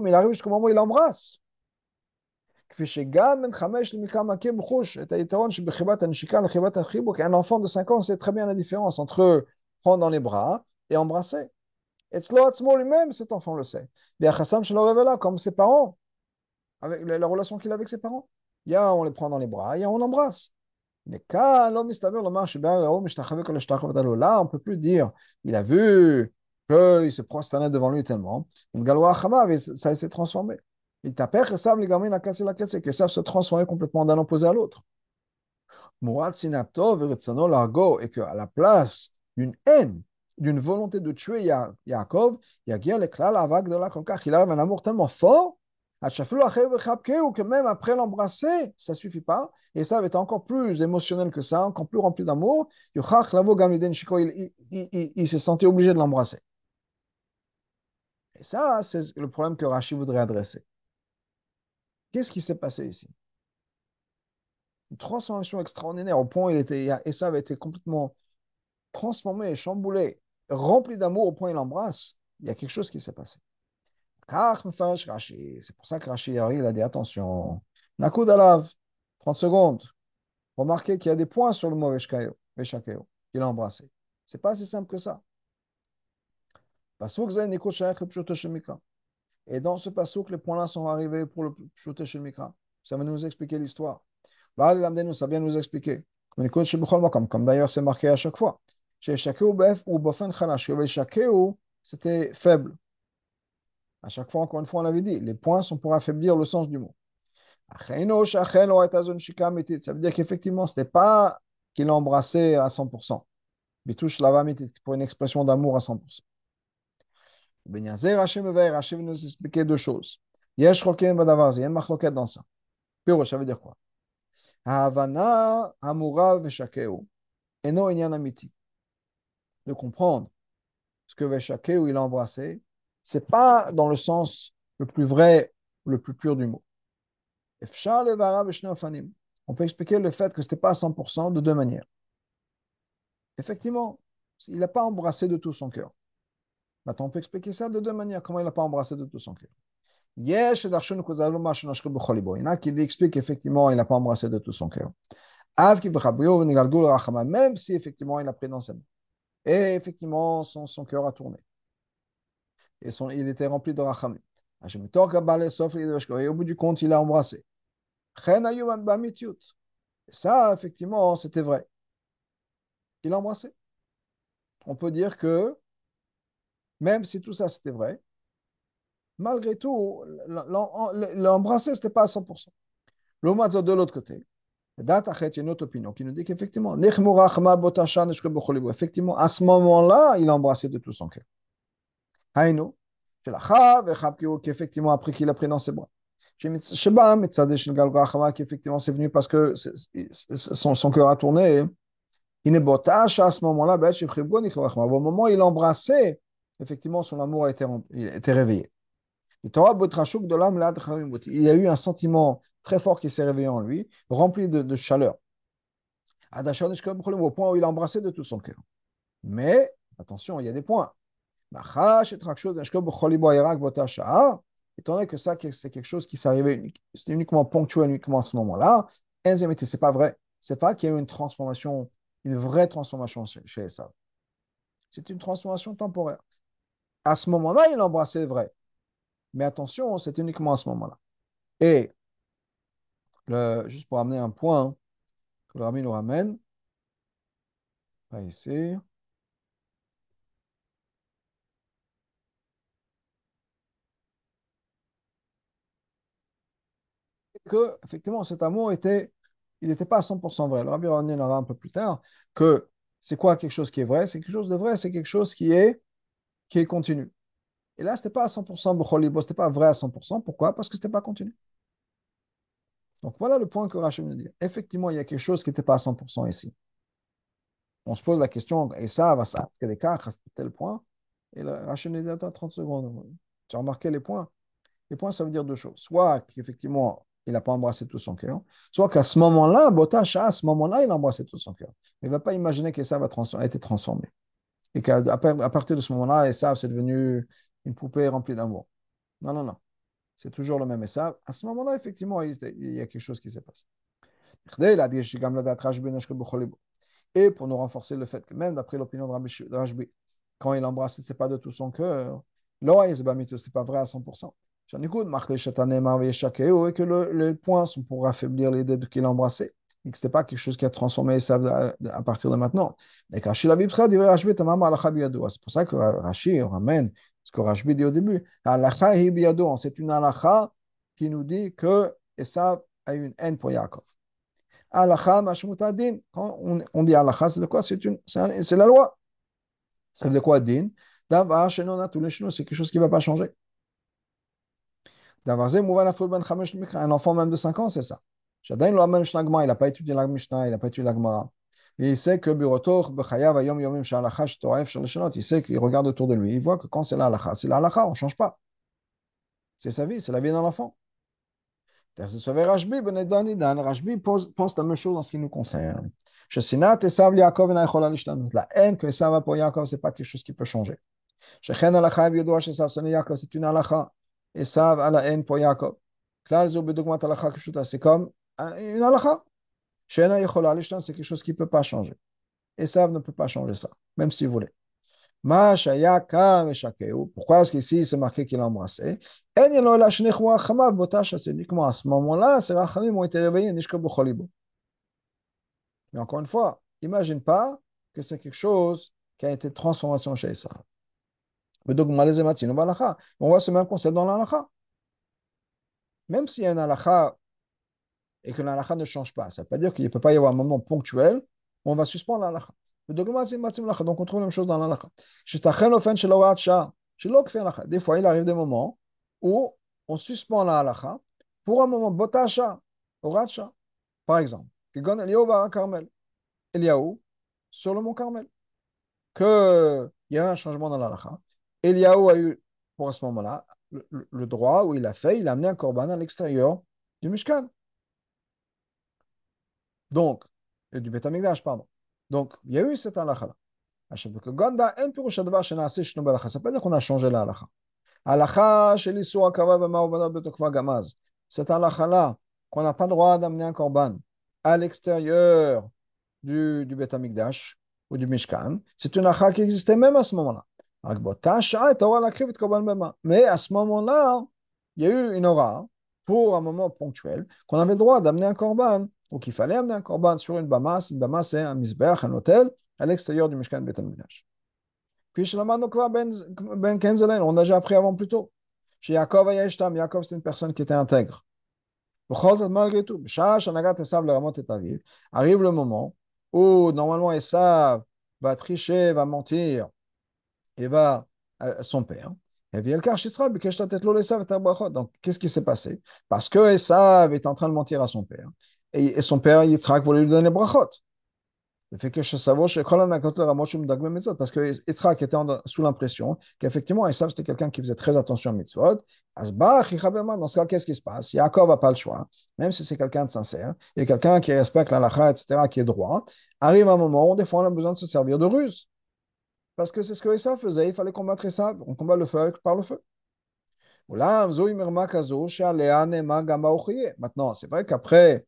mais il arrive jusqu'au moment où il l'embrasse. Un enfant de 5 ans sait très bien la différence entre prendre dans les bras et embrasser. Et lui-même, cet enfant le sait. Comme ses parents, avec la relation qu'il a avec ses parents. Il y a, on les prend dans les bras, il y a, on embrasse. Mais quand l'homme là, on ne peut plus dire, il a vu qu'il se prosternait devant lui tellement. Ça s'est transformé. Il tapère, ça, les gamins, cassé la cassé, que ça se transformer complètement d'un opposé à l'autre. Et qu'à la place d'une haine, d'une volonté de tuer Yaakov, il la vague de la qu'il arrive un amour tellement fort que même après l'embrasser, ça ne suffit pas. Et ça va être encore plus émotionnel que ça, encore plus rempli d'amour. Il, il, il s'est senti obligé de l'embrasser. Et ça, c'est le problème que Rachid voudrait adresser. Qu'est-ce qui s'est passé ici? Une transformation extraordinaire au point où il était, et ça avait été complètement transformé, chamboulé, rempli d'amour au point où il l'embrasse. Il y a quelque chose qui s'est passé. C'est pour ça que Rashi arrive, a dit attention. Nakud alav, 30 secondes. Remarquez qu'il y a des points sur le mot Veshakeo, qu'il a embrassé. C'est pas si simple que ça. Et dans ce que les points-là sont arrivés pour le Pshuto Mikra. Ça va nous expliquer l'histoire. Ça vient nous expliquer. Comme d'ailleurs c'est marqué à chaque fois. Chez Shakeu, c'était faible. À chaque fois, encore une fois, on l'avait dit, les points sont pour affaiblir le sens du mot. Ça veut dire qu'effectivement, ce n'était pas qu'il embrassé à 100%. Bitouche pour une expression d'amour à 100%. Veut nous expliquer deux choses. Il y a une dans ça. Piro, ça veut dire quoi Havana, Hamura, Veshakeu. Eno, Inyan Amiti. De comprendre ce que Veshakeu, il a embrassé, c'est pas dans le sens le plus vrai, le plus pur du mot. On peut expliquer le fait que ce n'était pas à 100% de deux manières. Effectivement, il n'a pas embrassé de tout son cœur. Maintenant, on peut expliquer ça de deux manières. Comment il n'a pas embrassé de tout son cœur? Il y en a qui expliquent qu'effectivement, il n'a pas embrassé de tout son cœur. Même si effectivement, il a pris dans ses mains. Et effectivement, son, son cœur a tourné et son, il était rempli de rachamim. Et au bout du compte, il a embrassé. Ça, effectivement, c'était vrai. Il a embrassé. On peut dire que, même si tout ça c'était vrai, malgré tout, l'embrasser, ce n'était pas à 100%. L'omazot de l'autre côté, il y a une autre opinion qui nous dit qu'effectivement, effectivement, à ce moment-là, il a embrassé de tout son cœur. Haïno, qu'effectivement, après qu'il a pris dans ses bras. Sheba, qui effectivement c'est venu parce que son, son cœur a tourné. Il n'est à ce moment-là, au moment où il embrassait, effectivement, son amour a été, était réveillé. Il y a eu un sentiment très fort qui s'est réveillé en lui, rempli de, de chaleur. Au point où il a embrassé de tout son cœur. Mais, attention, il y a des points. Étant donné que ça, c'est quelque chose qui s'arrivait, c'était uniquement ponctuel uniquement à ce moment-là, c'est pas vrai. C'est pas qu'il y a eu une transformation, une vraie transformation chez ça. c'est une transformation temporaire. À ce moment-là, il embrassait vrai. Mais attention, c'est uniquement à ce moment-là. Et juste pour amener un point que le Rabbi nous ramène, pas ici. Que, effectivement, cet amour était, il n'était pas à 100% vrai. Le Rabbi reviendra un peu plus tard que c'est quoi quelque chose qui est vrai C'est quelque chose de vrai, c'est quelque chose qui est, qui est continu. Et là, ce n'était pas à 100% B'cholibo, ce n'était pas vrai à 100%. Pourquoi? Parce que ce n'était pas continu. Donc voilà le point que Rachel nous dit. Effectivement, il y a quelque chose qui n'était pas à 100% ici. On se pose la question, et ça va ça, cas, à tel point. Et Rachel nous dit, attends 30 secondes. Tu as remarqué les points? Les points, ça veut dire deux choses. Soit qu'effectivement, il n'a pas embrassé tout son cœur, soit qu'à ce moment-là, Botacha, à ce moment-là, il a embrassé tout son cœur. Il ne va pas imaginer que ça va a été transformé. Et qu'à à partir de ce moment-là, Esav, c'est devenu une poupée remplie d'amour. Non, non, non. C'est toujours le même Esav. À ce moment-là, effectivement, il y a quelque chose qui s'est passé. Et pour nous renforcer le fait que même d'après l'opinion de Rajbi, quand il embrasse, ce n'est pas de tout son cœur. Ce n'est pas vrai à 100%. J'en écoute, et que le, les points sont pour affaiblir l'idée qu'il embrassait. Et que ce n'était pas quelque chose qui a transformé Esav à, partir de maintenant. C'est pour ça que Rashi ramène ce que Rashbi dit au début. C'est une halakha qui nous dit que Esav a une haine pour Yaakov. Quand on, dit halakha, c'est de quoi? C'est la loi. Ça veut dire quoi din? C'est quelque chose qui ne va pas changer. Ben un enfant même de 5 ans, c'est ça. Il n'a pas étudié la Gemara. il sait que il sait qu'il regarde autour de lui, il voit que quand c'est la c'est la on ne change pas. C'est sa vie, c'est la vie d'un enfant. Rajbi pense la même chose en ce qui nous concerne. La haine que Esav a pour Yaakov, ce n'est pas quelque chose qui peut changer. C'est une a la haine pour Yaakov. C'est une halakha. C'est quelque chose qui ne peut pas changer. Esav ne peut pas changer ça, même s'il voulait. Pourquoi est-ce qu'ici c'est marqué qu'il a embrassé? C'est uniquement à ce moment-là, ces rachamim ont été réveillés. Mais encore une fois, imagine pas que c'est quelque chose qui a été transformation chez Esav. On voit ce même concept dans l'alacha. Même s'il y a un halakha et que l'halakha ne change pas, ça ne veut pas dire qu'il ne peut pas y avoir un moment ponctuel où on va suspendre l'halakha. Donc on trouve la même chose dans l'halakha. Des fois, il arrive des moments où on suspend la halakha pour un moment botasha, oracha. Par exemple, Carmel. Eliaou sur le mont Carmel. Qu'il y a un changement dans l'halakha. Eliaou a eu, pour ce moment-là, le, droit où il a fait, il a amené un corban à l'extérieur du Mishkan. Donc, du Betamigdash, pardon. Donc, il y a eu cette halakha-là. Ça ne veut pas dire qu'on a changé la halakha. Halakha, chez l'Issou Akava, Gamaz. Cette halakha-là, qu'on n'a pas le droit d'amener un corban à l'extérieur du, du Betamigdash ou du Mishkan, c'est une halakha qui existait même à ce moment-là. Mais à ce moment-là, il y a eu une aura pour un moment ponctuel qu'on avait le droit d'amener un corban ou qu'il fallait amener un corban sur une bamas. Une bamas, c'est un misbeach, un hôtel à l'extérieur du Mishkan Bet Puis ben, ben Kenzelen, on a déjà appris avant plus tôt. Chez Yaakov Yeshtam, Yaakov c'était une personne qui était intègre. Malgré tout, arrive le moment où normalement Esav va tricher, va mentir, et va à son père. Donc, qu'est-ce qui s'est passé? Parce que Esav est en train de mentir à son père. Et, son père, Yitzhak, voulait lui donner brachot. Le fait que parce que Yitzhak était sous l'impression qu'effectivement, Esav, c'était quelqu'un qui faisait très attention à mitzvot. Dans ce cas, qu'est-ce qui se passe Yaakov n'a pas le choix, même si c'est quelqu'un de sincère, et quelqu'un qui respecte la lacha, etc., qui est droit. Arrive un moment où, des fois, on a besoin de se servir de ruse. Parce que c'est ce que Esav faisait, il fallait combattre Esav. On combat le feu par le feu. Maintenant, c'est vrai qu'après,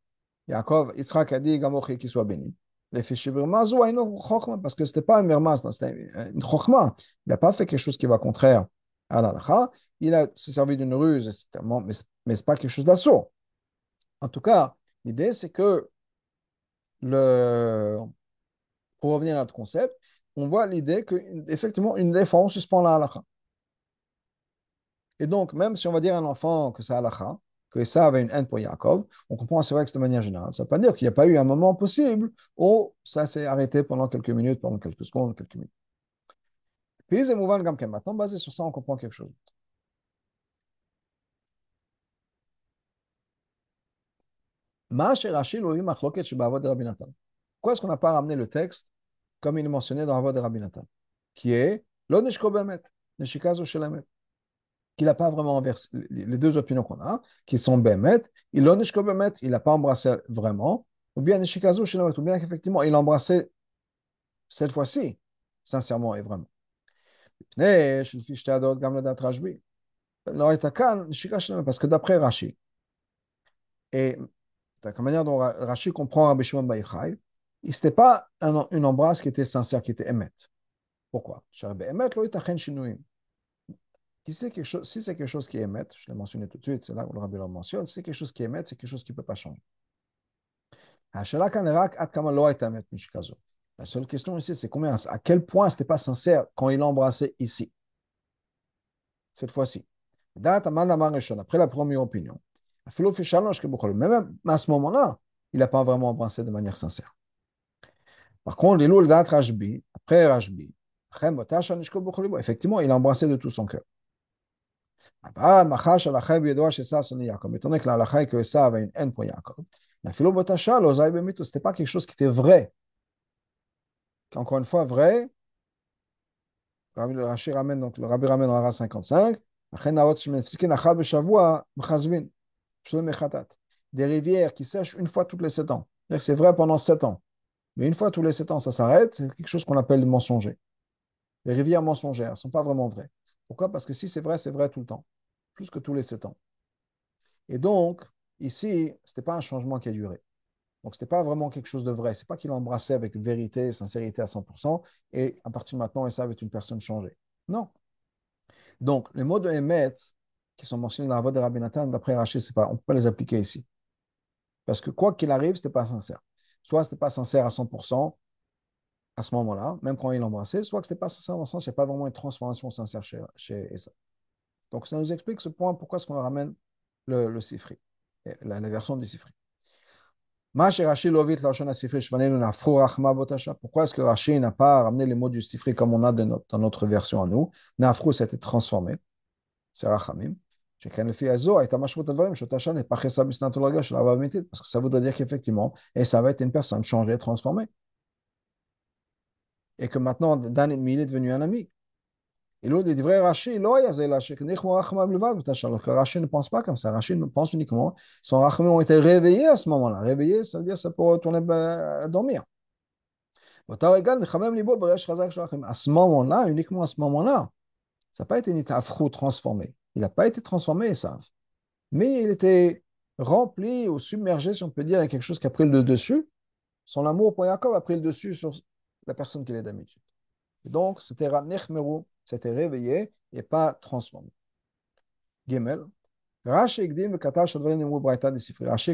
Yaakov, Yitzhak a dit qu'il soit béni. les chokma, parce que ce n'était pas un Birmaz, c'était une chokma. Il n'a pas fait quelque chose qui va contraire à l'alakha. Il a servi d'une ruse, mais, mais ce n'est pas quelque chose d'assaut. En tout cas, l'idée, c'est que le... pour revenir à notre concept, on voit l'idée qu'effectivement, une défense suspend la halakha. Et donc, même si on va dire à un enfant que c'est halakha, que ça avait une haine pour Yaakov, on comprend c'est vrai que de manière générale. Ça ne veut pas dire qu'il n'y a pas eu un moment possible où ça s'est arrêté pendant quelques minutes, pendant quelques secondes, quelques minutes. Puis, maintenant, basé sur ça, on comprend quelque chose. Pourquoi est-ce qu'on n'a pas ramené le texte comme il est mentionné dans Avad de Rabbi Nathan Qui est Neshikazo qu'il n'a pas vraiment inversé, les deux opinions qu'on a, qui sont Bemet, il n'a pas embrassé vraiment, ou bien Shelamet, ou bien qu'effectivement il a embrassé cette fois-ci, sincèrement et vraiment. Parce que d'après Rashi, et la manière dont Rashi comprend Rabbi Shimon Baïchai, ce n'était pas un, une embrasse qui était sincère, qui était émet. Pourquoi? Si c'est quelque chose, si c'est quelque qui émet, je l'ai mentionné tout de suite, c'est là où le Rabbi le mentionne, si c'est quelque chose qui émet, c'est quelque chose qui ne peut pas changer. La seule question ici, c'est combien, à quel point ce n'était pas sincère quand il l'a embrassé ici, cette fois-ci. Après la première opinion, même à ce moment-là, il n'a pas vraiment embrassé de manière sincère. Par contre, après Rajbi, effectivement, il a embrassé de tout son cœur. N'était pas quelque chose qui était vrai. Encore une fois, vrai, le Rashi ramène, donc le Rabbi ramène dans la 55, des rivières qui sèchent une fois toutes les sept ans. C'est vrai pendant sept ans? Mais une fois tous les sept ans, ça s'arrête, c'est quelque chose qu'on appelle mensonger. Les rivières mensongères ne sont pas vraiment vraies. Pourquoi? Parce que si c'est vrai, c'est vrai tout le temps, plus que tous les sept ans. Et donc, ici, ce n'était pas un changement qui a duré. Donc, ce n'était pas vraiment quelque chose de vrai. Ce n'est pas qu'il a embrassé avec vérité, sincérité à 100%, et à partir de maintenant, il savait être une personne changée. Non. Donc, les mots de Emet, qui sont mentionnés dans la voix de Rabbi Nathan, d'après Rachid, pas, on ne peut pas les appliquer ici. Parce que quoi qu'il arrive, ce n'était pas sincère. Soit ce n'était pas sincère à 100% à ce moment-là, même quand il l'embrassait, soit que ce n'était pas sincère dans le sens qu'il n'y a pas vraiment une transformation sincère chez, chez Esa. Donc ça nous explique ce point, pourquoi est-ce qu'on ramène le, Sifri, la, version du Sifri. Pourquoi est-ce que Rashi n'a pas ramené les mots du Sifri comme on a dans notre version à nous? Nafrou s'était transformé. C'est Rachamim. Parce que ça voudrait dire qu'effectivement, et ça va être une personne changée, transformée. Et que maintenant, il est devenu un ami. Et l'autre, il dit vrai, Rashi, Rashi ne pense pas comme ça. Rashi pense uniquement, son rachamim ont été réveillés à ce moment-là. Réveillés, ça veut dire ça peut retourner à dormir. À ce moment-là, uniquement à ce moment-là, ça n'a pas été une afro transformé. Il n'a pas été transformé, ils savent. Mais il était rempli ou submergé, si on peut dire, avec quelque chose qui a pris le dessus. Son amour pour Jacob a pris le dessus sur la personne qu'il est d'habitude. Donc, c'était Nechmeru, c'était réveillé et pas transformé. Gimel. Rashi,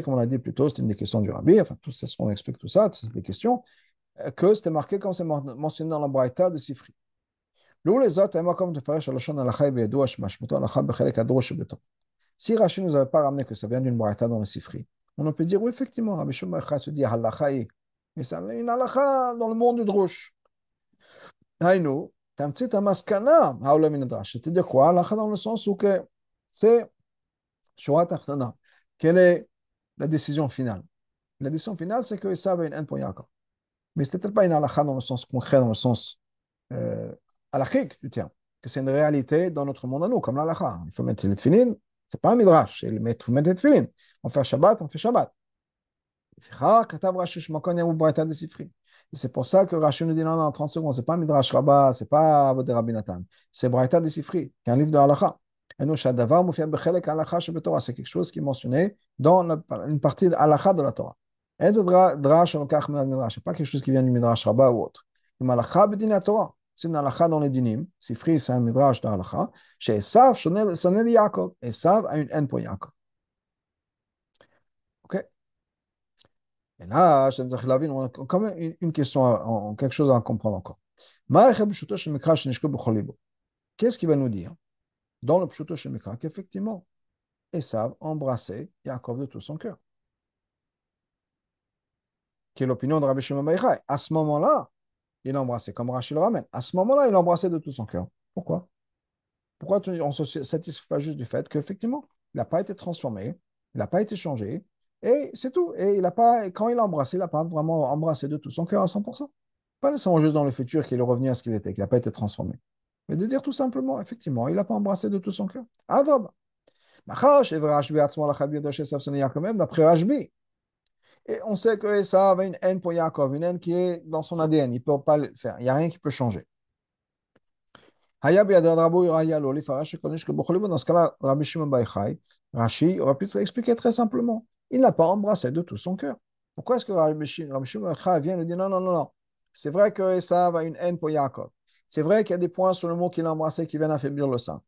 comme on l'a dit plus tôt, c'était une des questions du rabbi, enfin, tout ça, on explique tout ça, c'est des questions, euh, que c'était marqué comme c'est mentionné dans la Braïta de Sifri. Si Rashi nous avait pas ramené que ça vient d'une braïta dans le Sifri, on peut dire, oui, effectivement, Rabbi Shimon se dit mais c'est une halakha dans le monde du drosh. Haïnou, תמצית המסקנה, העולם מן הדרש. C'est-à-dire quoi? הלכה dans le sens où que c'est שורה תחתונה. Quelle est la décision finale? La décision finale, c'est que ça avait une haine pour Yaakov. Mais ce n'était pas une halakha dans le sens concret, dans le sens euh, halachique du terme, que c'est une réalité dans notre monde à nous, comme l'halakha. Il faut mettre les tefilin, c'est pas un midrash, il faut mettre les tefilin. On fait Shabbat, on fait Shabbat. C'est pour ça que Rashi nous dit non, non, 30 secondes, c'est pas Midrash Rabbah, c'est pas Avod Rabbi Nathan, c'est Braïta de Sifri, qui est un livre de halakha. C'est quelque chose qui est mentionné dans une partie de halakha de la Torah. C'est pas quelque chose qui vient du Midrash Rabbah ou autre. C'est une halakha dans les dinim. Sifri, c'est un Midrash d'halakha. Chez Esav, Shonel Yaakov. Esav a une haine pour Yaakov. Ok Et là, on a quand même une question, quelque chose à comprendre encore. Qu'est-ce qu'il va nous dire dans le Pshuto Shemikra qu'effectivement, Esav embrassait Yaakov de tout son cœur? Qui est l'opinion de Rabbi Shimon Baichai. À ce moment-là, il embrassait, comme Rachid le ramène. À ce moment-là, il embrassait de tout son cœur. Pourquoi? Pourquoi on ne se satisfait pas juste du fait qu'effectivement, il n'a pas été transformé, il n'a pas été changé, et c'est tout. Et il a pas, quand il a embrassé, il n'a pas vraiment embrassé de tout son cœur à 100%. Pas nécessairement juste dans le futur qu'il est revenu à ce qu'il était, qu'il n'a pas été transformé. Mais de dire tout simplement, effectivement, il n'a pas embrassé de tout son cœur. Adob. D'après Rashbi, et on sait que ça avait une haine pour Yaakov, une haine qui est dans son ADN. Il ne peut pas le faire. Il n'y a rien qui peut changer. Dans ce cas-là, Rabbi Shimon Baichai, Rashi aurait pu expliquer très simplement. Il n'a pas embrassé de tout son cœur. Pourquoi est-ce que Baichai vient lui dire non, non, non, non. C'est vrai que a une haine pour Yaakov. C'est vrai qu'il y a des points sur le mot qu'il a embrassé qui viennent affaiblir le sang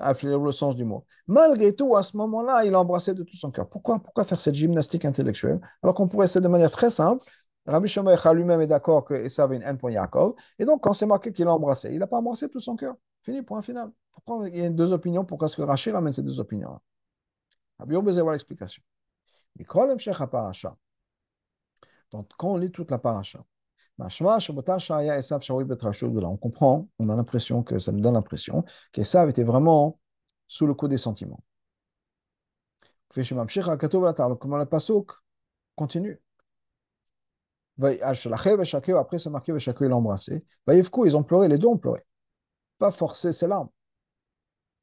affaiblir le sens du mot. Malgré tout, à ce moment-là, il embrassait de tout son cœur. Pourquoi, pourquoi faire cette gymnastique intellectuelle? Alors qu'on pourrait essayer de manière très simple Rabbi Shimon lui-même est d'accord que ça avait une haine pour Yaakov. Et donc, quand c'est marqué qu'il a embrassé, il n'a pas embrassé tout son cœur. Fini, point final. Pourquoi il y a deux opinions Pourquoi est-ce que Rachid ramène ces deux opinions Rabbi voir l'explication. Donc, quand on lit toute la paracha, on comprend, on a l'impression que ça nous donne l'impression qu'Esav était vraiment sous le coup des sentiments. Comment le pasuk continue? Après, c'est marqué il a embrassé. Ils ont pleuré, les deux ont pleuré. Pas forcé ses larmes.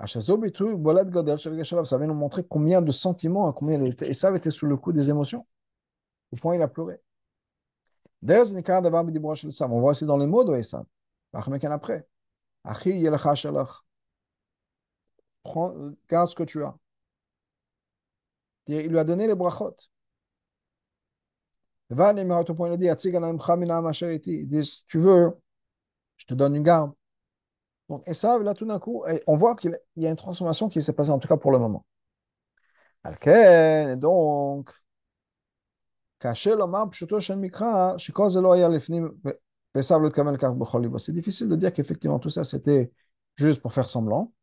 Ça vient nous montrer combien de sentiments, combien Esav était sous le coup des émotions. Au point il a pleuré. On voit aussi dans les mots de Esav. après. Prends, garde ce que tu as. Il lui a donné les brachot. Il dit, tu veux, je te donne une garde. Donc, Esav, là, tout d'un coup, on voit qu'il y a une transformation qui s'est passée, en tout cas pour le moment. Donc, c'est difficile de dire qu'effectivement tout ça c'était juste pour faire semblant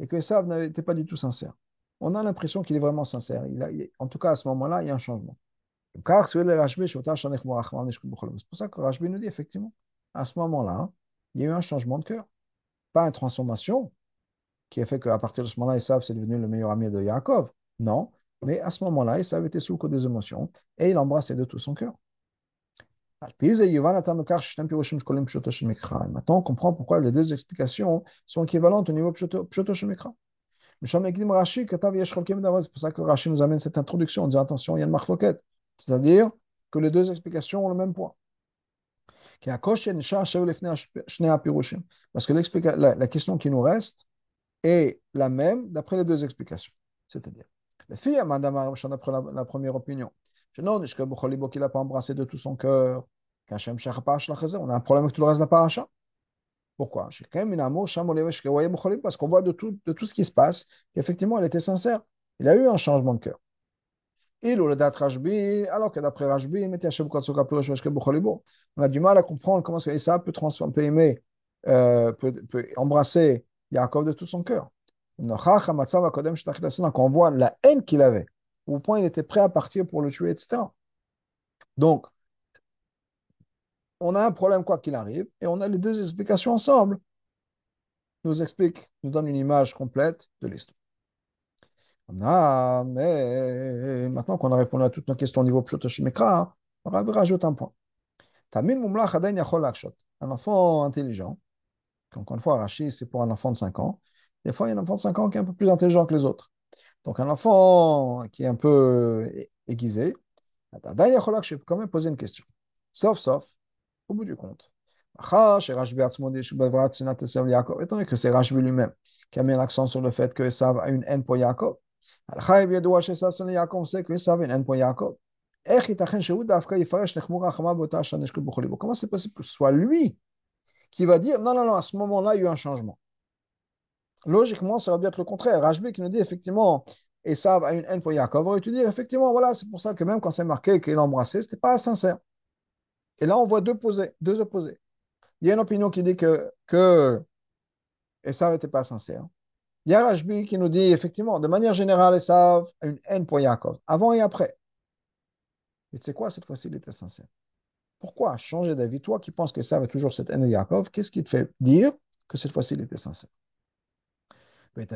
et que ça n'était pas du tout sincère. On a l'impression qu'il est vraiment sincère. En tout cas, à ce moment-là, il y a un changement. C'est pour ça que Rashbi nous dit effectivement, à ce moment-là, il y a eu un changement de cœur. Pas une transformation qui a fait qu'à partir de ce moment-là, Esav c'est devenu le meilleur ami de Yaakov. Non, mais à ce moment-là, il été sous le coup des émotions et il embrassait de tout son cœur. Maintenant, on comprend pourquoi les deux explications sont équivalentes au niveau Pshoto Shemikra. C'est pour ça que Rashi nous amène cette introduction en disant attention, il y a une marloquette. C'est-à-dire que les deux explications ont le même poids. Parce que la, la question qui nous reste est la même d'après les deux explications. C'est-à-dire, la fille, Madame d'après la, la première opinion, je non, qu'il n'a pas embrassé de tout son cœur. On a un problème avec tout le reste de la paracha. Pourquoi? Parce qu'on voit de tout, de tout ce qui se passe qu'effectivement, elle était sincère. Il a eu un changement de cœur. On a du mal à comprendre comment ça peut transformer, peut aimer, euh, peut, peut embrasser Yaakov de tout son cœur. Quand on voit la haine qu'il avait, au point il était prêt à partir pour le tuer, etc. Donc, on a un problème quoi qu'il arrive, et on a les deux explications ensemble. Nous explique, nous donne une image complète de l'histoire. Mais maintenant qu'on a répondu à toutes nos questions au niveau Pshotoshimekra, on va rajouter un point. Un enfant intelligent, encore une fois, Rachid, c'est pour un enfant de 5 ans, des fois, il y a un enfant de 5 ans qui est un peu plus intelligent que les autres. Donc, un enfant qui est un peu aiguisé, je peux quand même poser une question. Sauf, sauf, au bout du compte. Étant donné que c'est Rashbi lui-même qui a mis l'accent sur le fait que Esav a une haine pour Yaakov. Que pour Yaakov. Comment c'est possible que ce soit lui qui va dire non, non, non, à ce moment-là, il y a eu un changement? Logiquement, ça va bien être le contraire. Rajbi qui nous dit effectivement, et ça a une haine pour Yaakov, aurait dû dire effectivement, voilà, c'est pour ça que même quand c'est marqué qu'il embrassé, ce n'était pas sincère. Et là, on voit deux. Deux opposés. Il y a une opinion qui dit que, que Esav n'était pas sincère. Il y a Rajbi qui nous dit effectivement, de manière générale, Esav a une haine pour Yaakov, avant et après. Et tu sais quoi, cette fois-ci, il était sincère. Pourquoi changer d'avis? Toi qui penses que Esav a toujours cette haine de Yaakov, qu'est-ce qui te fait dire que cette fois-ci, il était sincère c'est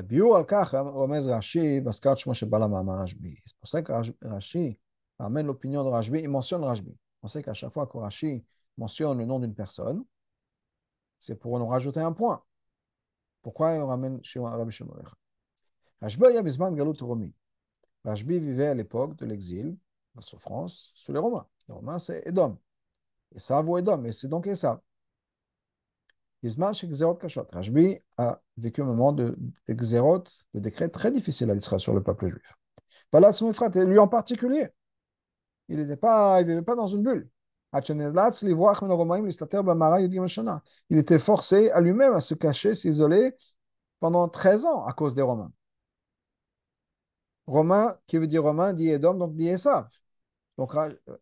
pour ça que Rashi amène l'opinion de Rajbi, il mentionne Rajbi. On sait qu'à chaque fois que Rashi mentionne le nom d'une personne, c'est pour nous rajouter un point. Pourquoi il nous ramène chez Rabbi Shimon Rajbi Rajbi vivait à l'époque de l'exil, la souffrance, sous les Romains. Les Romains, c'est Edom. Et ça vaut Edom, et c'est donc Esav. Rajbi a vécu un moment de, de de décret très difficile à l'Israël sur le peuple juif. et lui en particulier. Il n'était pas, vivait pas dans une bulle. Il était forcé à lui-même à se cacher, s'isoler pendant 13 ans à cause des Romains. Romain, qui veut dire Romain, dit Edom, donc dit Esav. Donc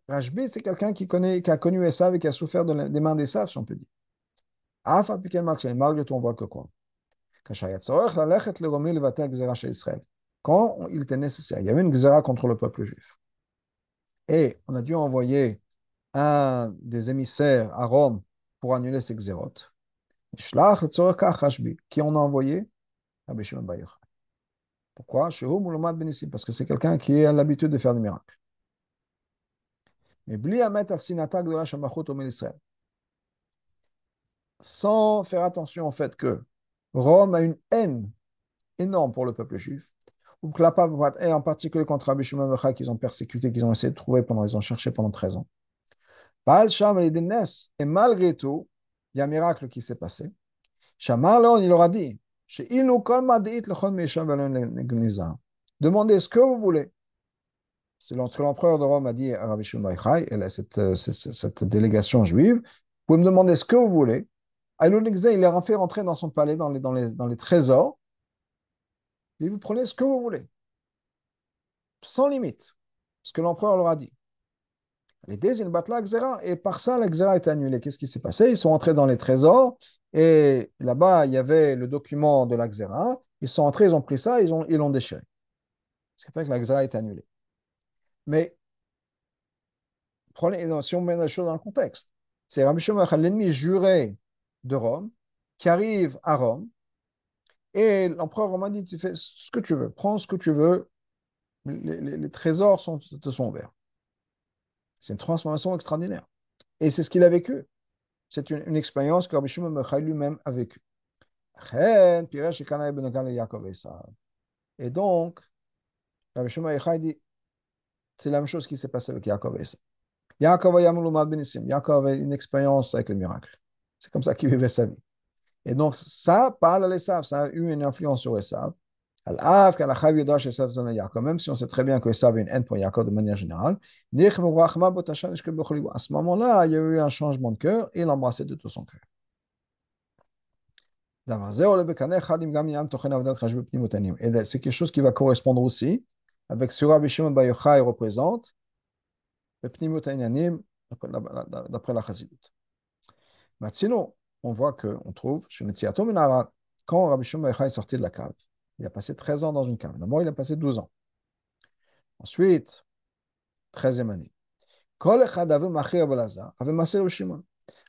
Rajbi, c'est quelqu'un qui, connaît, qui a connu Esav et qui a souffert de des mains si on peut dire. Malgré tout, on voit que quoi? Quand il était nécessaire, il y avait une xéra contre le peuple juif. Et on a dû envoyer un des émissaires à Rome pour annuler ces xérotes. Qui on a envoyé? Pourquoi? Parce que c'est quelqu'un qui a l'habitude de faire des miracles. Mais Bli Amet de la Shamachot au Israël sans faire attention au fait que Rome a une haine énorme pour le peuple juif, ou que la et en particulier contre Rabbi Shimon qu'ils ont persécuté, qu'ils ont essayé de trouver ils ont cherché pendant 13 ans. Et malgré tout, il y a un miracle qui s'est passé. Shamar Leon, il leur a dit, Demandez ce que vous voulez. C'est lorsque l'empereur de Rome a dit à Rabbi Shimon cette, cette, cette délégation juive, vous pouvez me demander ce que vous voulez. Il a fait rentrer dans son palais, dans les, dans les, dans les trésors. Et vous prenez ce que vous voulez. Sans limite. Ce que l'empereur leur a dit. Les ils battent la Xéra, et par ça, la Xéra est annulée. Qu'est-ce qui s'est passé? Ils sont entrés dans les trésors, et là-bas, il y avait le document de la Xéra. Ils sont entrés, ils ont pris ça, ils l'ont déchiré. Ce qui fait que la Xéra est annulée. Mais, si on met les choses dans le contexte, c'est Rabbi Shimon l'ennemi juré de Rome, qui arrive à Rome, et l'empereur romain dit, tu fais ce que tu veux, prends ce que tu veux, les, trésors te sont ouverts. C'est une transformation extraordinaire. Et c'est ce qu'il a vécu. C'est une, expérience que Rabbi Shimon lui-même a vécue. Et donc, Rabbi Shimon dit, c'est la même chose qui s'est passé avec Yaakov et Yaakov Yaakov avait une expérience avec le miracle. C'est comme ça qu'il vivait sa vie. Et donc, ça parle à l'Esav, ça a eu une influence sur Esav. Même si on sait très bien que Esav a une haine pour Yaakov de manière générale, à ce moment-là, il y a eu un changement de cœur et il l'embrassait de tout son cœur. Et c'est quelque chose qui va correspondre aussi avec ce que Rabbi Shimon Bar Yochai représente, d'après la Chassidut. Sinon, on voit qu'on trouve, quand Rabbi Shimon est sorti de la cave, il a passé 13 ans dans une cave. D'abord, il a passé 12 ans. Ensuite, 13e année.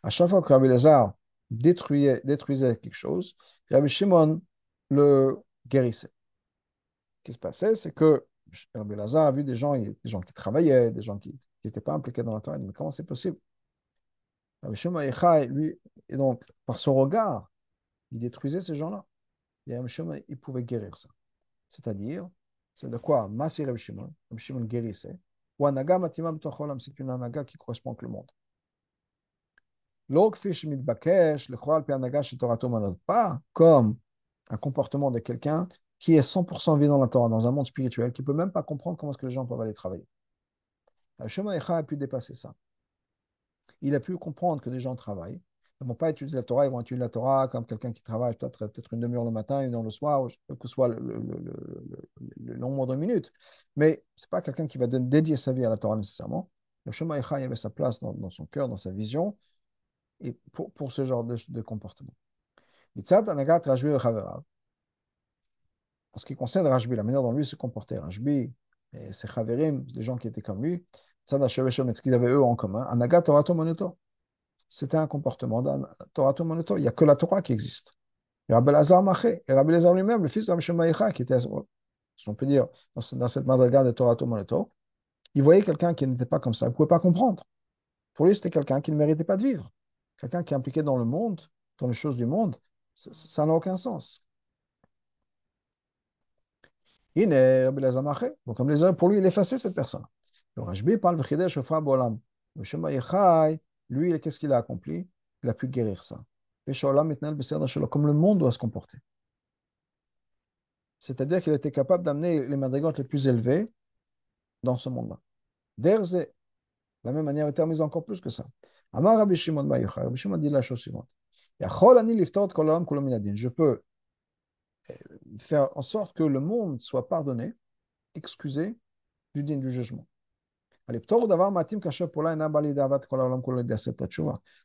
À chaque fois que Rabbi Lazar détruisait, détruisait quelque chose, Rabbi Shimon le guérissait. Ce qui se passait, c'est que Rabbi Lazar a vu des gens, qui travaillaient, des gens qui n'étaient pas impliqués dans la Torah. Mais comment c'est possible? Lui, et donc, par son regard, il détruisait ces gens-là. Il pouvait guérir ça. C'est-à-dire, c'est de quoi Massi Rabbi Shimon, Rabbi Shimon guérissait. Ou Anaga Matimam Tocholam, c'est une Anaga qui correspond avec le monde. Pas comme un comportement de quelqu'un qui est 100% vie dans la Torah, dans un monde spirituel, qui ne peut même pas comprendre comment est-ce que les gens peuvent aller travailler. Shema a pu dépasser ça. Il a pu comprendre que des gens travaillent. Ils ne vont pas étudier la Torah, ils vont étudier la Torah comme quelqu'un qui travaille peut-être peut une demi-heure le matin, une heure le soir, quel que soit le, le, nombre de minutes. Mais ce n'est pas quelqu'un qui va dédier sa vie à la Torah nécessairement. Le Shema il avait sa place dans, son cœur, dans sa vision, et pour, pour ce genre de, de comportement. En ce qui concerne Rajbi, la manière dont lui se comportait, Rajbi et ses Chaverim, les gens qui étaient comme lui, ce qu'ils avaient eux en commun, Anaga Torato Monoto. C'était un comportement d'un Torato Monoto. Il n'y a que la Torah qui existe. Et Rabbi Lazar Maché, et Rabbi Lazar lui-même, le fils de Rabbi qui était, si on peut dire, dans, cette madriga de Torato Monoto, il voyait quelqu'un qui n'était pas comme ça, il ne pouvait pas comprendre. Pour lui, c'était quelqu'un qui ne méritait pas de vivre. Quelqu'un qui est impliqué dans le monde, dans les choses du monde, ça n'a aucun sens. Il est Rabbi Lazar Maché. Donc, comme les pour lui, il effaçait cette personne. Le Rajbi parle de Shofra Bolam. Le lui, qu'est-ce qu'il a accompli? Il a pu guérir ça. Comme le monde doit se comporter. C'est-à-dire qu'il était capable d'amener les madrigantes les plus élevées dans ce monde-là. Derze, de la même manière, il termine encore plus que ça. Amar Rabbi Shimon Rabbi Shimon dit la chose suivante. Je peux euh, faire en sorte que le monde soit pardonné, excusé du din du jugement.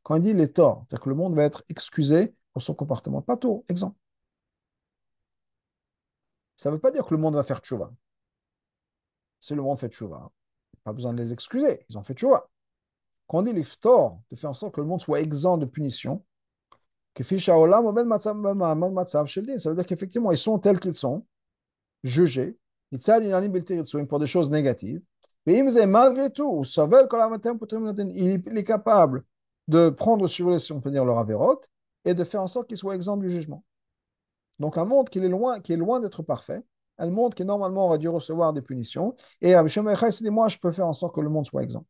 Quand il dit les torts, c'est-à-dire que le monde va être excusé pour son comportement. Pas tout, exemple. Ça ne veut pas dire que le monde va faire tchouva. Si le monde fait tchouva, pas besoin de les excuser, ils ont fait tchouva. Quand on dit l'iftor, de faire en sorte que le monde soit exempt de punition, que ça veut dire qu'effectivement, ils sont tels qu'ils sont, jugés, pour des choses négatives, malgré tout, il est capable de prendre sur lui, si on peut dire, leur avérote et de faire en sorte qu'il soit exempt du jugement. Donc un monde qui est loin, d'être parfait, un monde qui normalement aurait dû recevoir des punitions, et Rabbi Shimon dit, moi je peux faire en sorte que le monde soit exempt.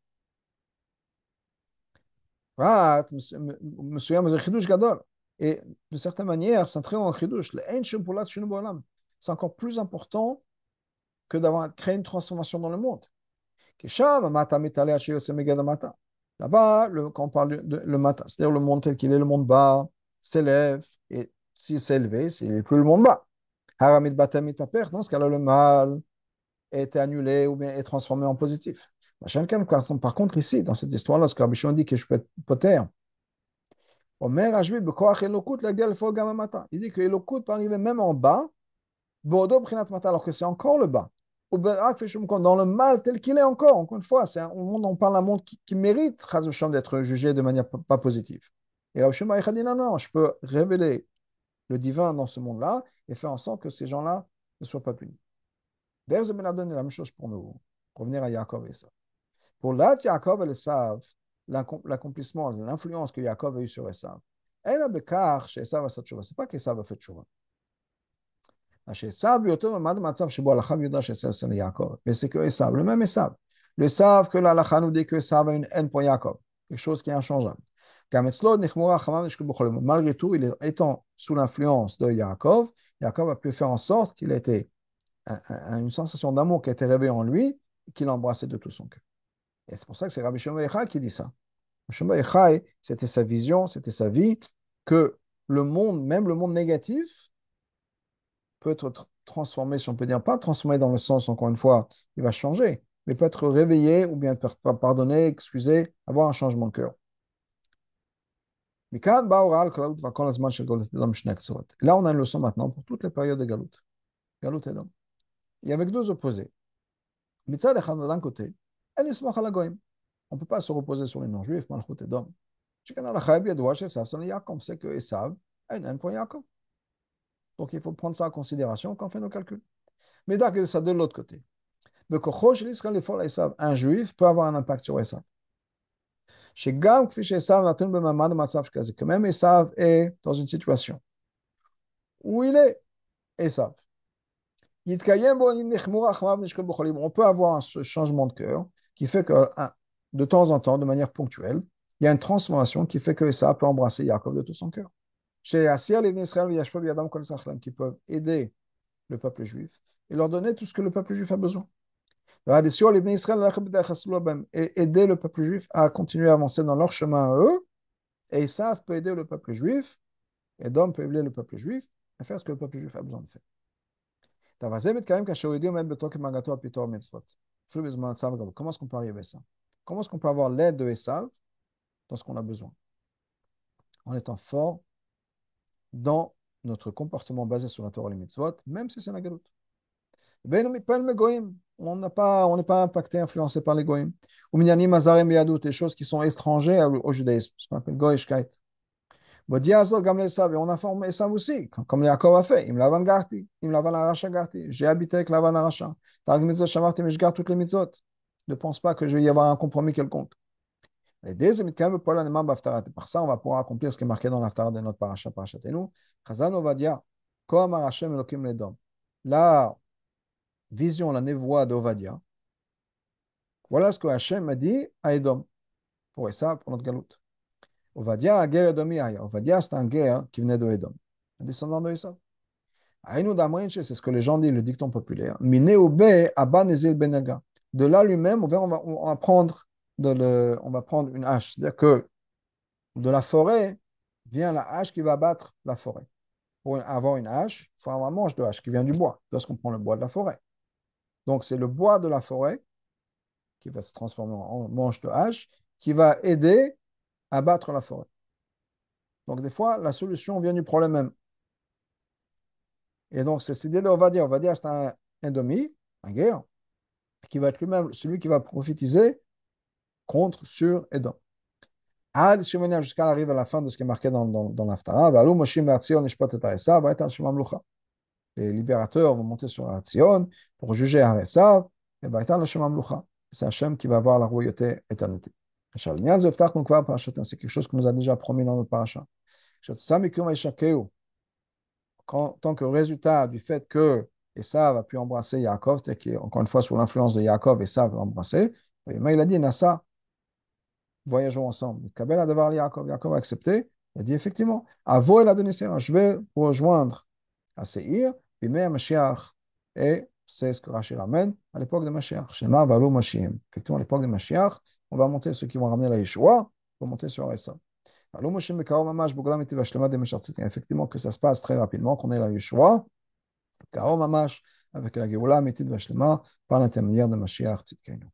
Et de certaine manière, c'est un très grand chidouche. C'est encore plus important que d'avoir créé une transformation dans le monde. Là-bas, quand on parle de le matin, c'est-à-dire le monde tel qu'il est, le monde bas, s'élève, et s'il s'est élevé, s'il n'est plus le monde bas. Haramit perte, dans ce cas-là, le mal est annulé ou bien est transformé en positif. Par contre, ici, dans cette histoire-là, lorsque Rabbi dit que je peux être poter, il dit que Elokut peut arriver même en bas, alors que c'est encore le bas dans le mal tel qu'il est encore. Encore une fois, c'est un monde, on parle d'un monde qui, qui mérite d'être jugé de manière pas positive. Et Rabbi a dit non, non, je peux révéler le divin dans ce monde-là et faire en sorte que ces gens-là ne soient pas punis. D'ailleurs, Ben est la même chose pour nous. Revenir à Yaakov et ça. Pour là, Yaakov et Esav, l'accomplissement, l'influence que Yaakov a eu sur Esav, elle a chez Esav a cette chose. C'est pas qu'Esav a fait Alacham Mais c'est que Esav, le même Esav. Le Esav que l'Alacha nous dit que Esav a une haine pour Yaakov. Quelque chose qui est inchangeable. Malgré tout, il étant sous l'influence de Yaakov, Yaakov a pu faire en sorte qu'il était euh, une sensation d'amour qui a été réveillée en lui, qu'il embrassait de tout son cœur. Et c'est pour ça que c'est Rabbi Shimon Echai qui dit ça. Shimon Echai, c'était sa vision, c'était sa vie, que le monde, même le monde négatif, peut être transformé, si on peut dire, pas transformé dans le sens, encore une fois, il va changer, mais peut être réveillé ou bien pardonné, excusé, avoir un changement de cœur. Là, on a une leçon maintenant pour toutes les périodes de Galout. Galout et Dom. A avec deux opposés. D'un côté, on ne peut pas se reposer sur les non-juifs, Malchut et Dom. Yaakov, c'est que Esav a une haine pour Yaakov. Donc il faut prendre ça en considération quand on fait nos calculs. Mais d'accord, ça de l'autre côté. Un juif peut avoir un impact sur Esav. Que même Esav est dans une situation où il est Esav. On peut avoir ce changement de cœur qui fait que de temps en temps, de manière ponctuelle, il y a une transformation qui fait que Esav peut embrasser Jacob de tout son cœur qui peuvent aider le peuple juif et leur donner tout ce que le peuple juif a besoin. Et aider le peuple juif à continuer à avancer dans leur chemin à eux. Et Esav peut aider le peuple juif, et Dom peut aider le peuple juif à faire ce que le peuple juif a besoin de faire. Comment est-ce qu'on peut arriver à ça? Comment est-ce qu'on peut avoir l'aide de Esav dans ce qu'on a besoin? En étant fort dans notre comportement basé sur la Torah et les mitzvot, même si c'est la galoute. On n'est pas, on pas impacté, influencé par les goyim. Ou minyanim yadut, les choses qui sont étrangères au judaïsme, ce qu'on appelle goyishkeit. On a formé ça aussi, comme Yaakov a fait. J'ai habité avec lavan mais je garde toutes les mitzvot. Ne pense pas que je vais y avoir un compromis quelconque. Pour l'anima baftarat. Par ça, on va pouvoir accomplir ce qui est marqué dans l'aftarat de notre paracha, parachat. Et nous, Chazan va dire, comme Hashem Elokim Ledom. La vision, la névoie d'Ovadia. Voilà ce que Hachem a dit à Edom. Pour ça, pour notre galoute. Ovadia, a guerre d'Omiaya. Ovadia, c'est un guerre qui venait de Edom. Un descendant de Esav. c'est ce que les gens disent, le dicton populaire. Mineoube, Abba Nezil Benelga. De là lui-même, on va, on va prendre on va prendre une hache. C'est-à-dire que de la forêt vient la hache qui va battre la forêt. Pour avoir une hache, il faut avoir un manche de hache qui vient du bois, lorsqu'on prend le bois de la forêt. Donc, c'est le bois de la forêt qui va se transformer en manche de hache qui va aider à battre la forêt. Donc, des fois, la solution vient du problème même. Et donc, c'est cette idée on va dire, on va dire, c'est un, un demi, un guerre, qui va être lui-même celui qui va prophétiser contre sur Edom. Ad jusqu'à arriver à la fin de ce qui est marqué dans, dans, dans l'Aftara. Les libérateurs vont monter sur Atzion pour juger Haresav, et c'est Hachem qui va avoir la royauté éternité. C'est quelque chose qu'on nous a déjà promis dans notre paracha. En tant que résultat du fait que Esav a pu embrasser Yaakov, c'est-à-dire qu'encore une fois, sous l'influence de Yaakov, Esav l'a embrassé, il a dit Nassa, voyageons ensemble. Kabel a devoir Yaakov. Yaakov a accepté. Il a dit effectivement, Avo il a donné je vais rejoindre à Seir, puis même Mashiach. Et c'est ce que Rachel ramène à l'époque de Mashiach. Shema Mashiach. Effectivement, à l'époque de Mashiach, on va monter ceux qui vont ramener la Yeshua, on va monter sur Esa. Effectivement, que ça se passe très rapidement, qu'on ait la Yeshua, Mamash, avec la Geoula, Mitit Vashlema, par l'intermédiaire de Mashiach Tzidkenu.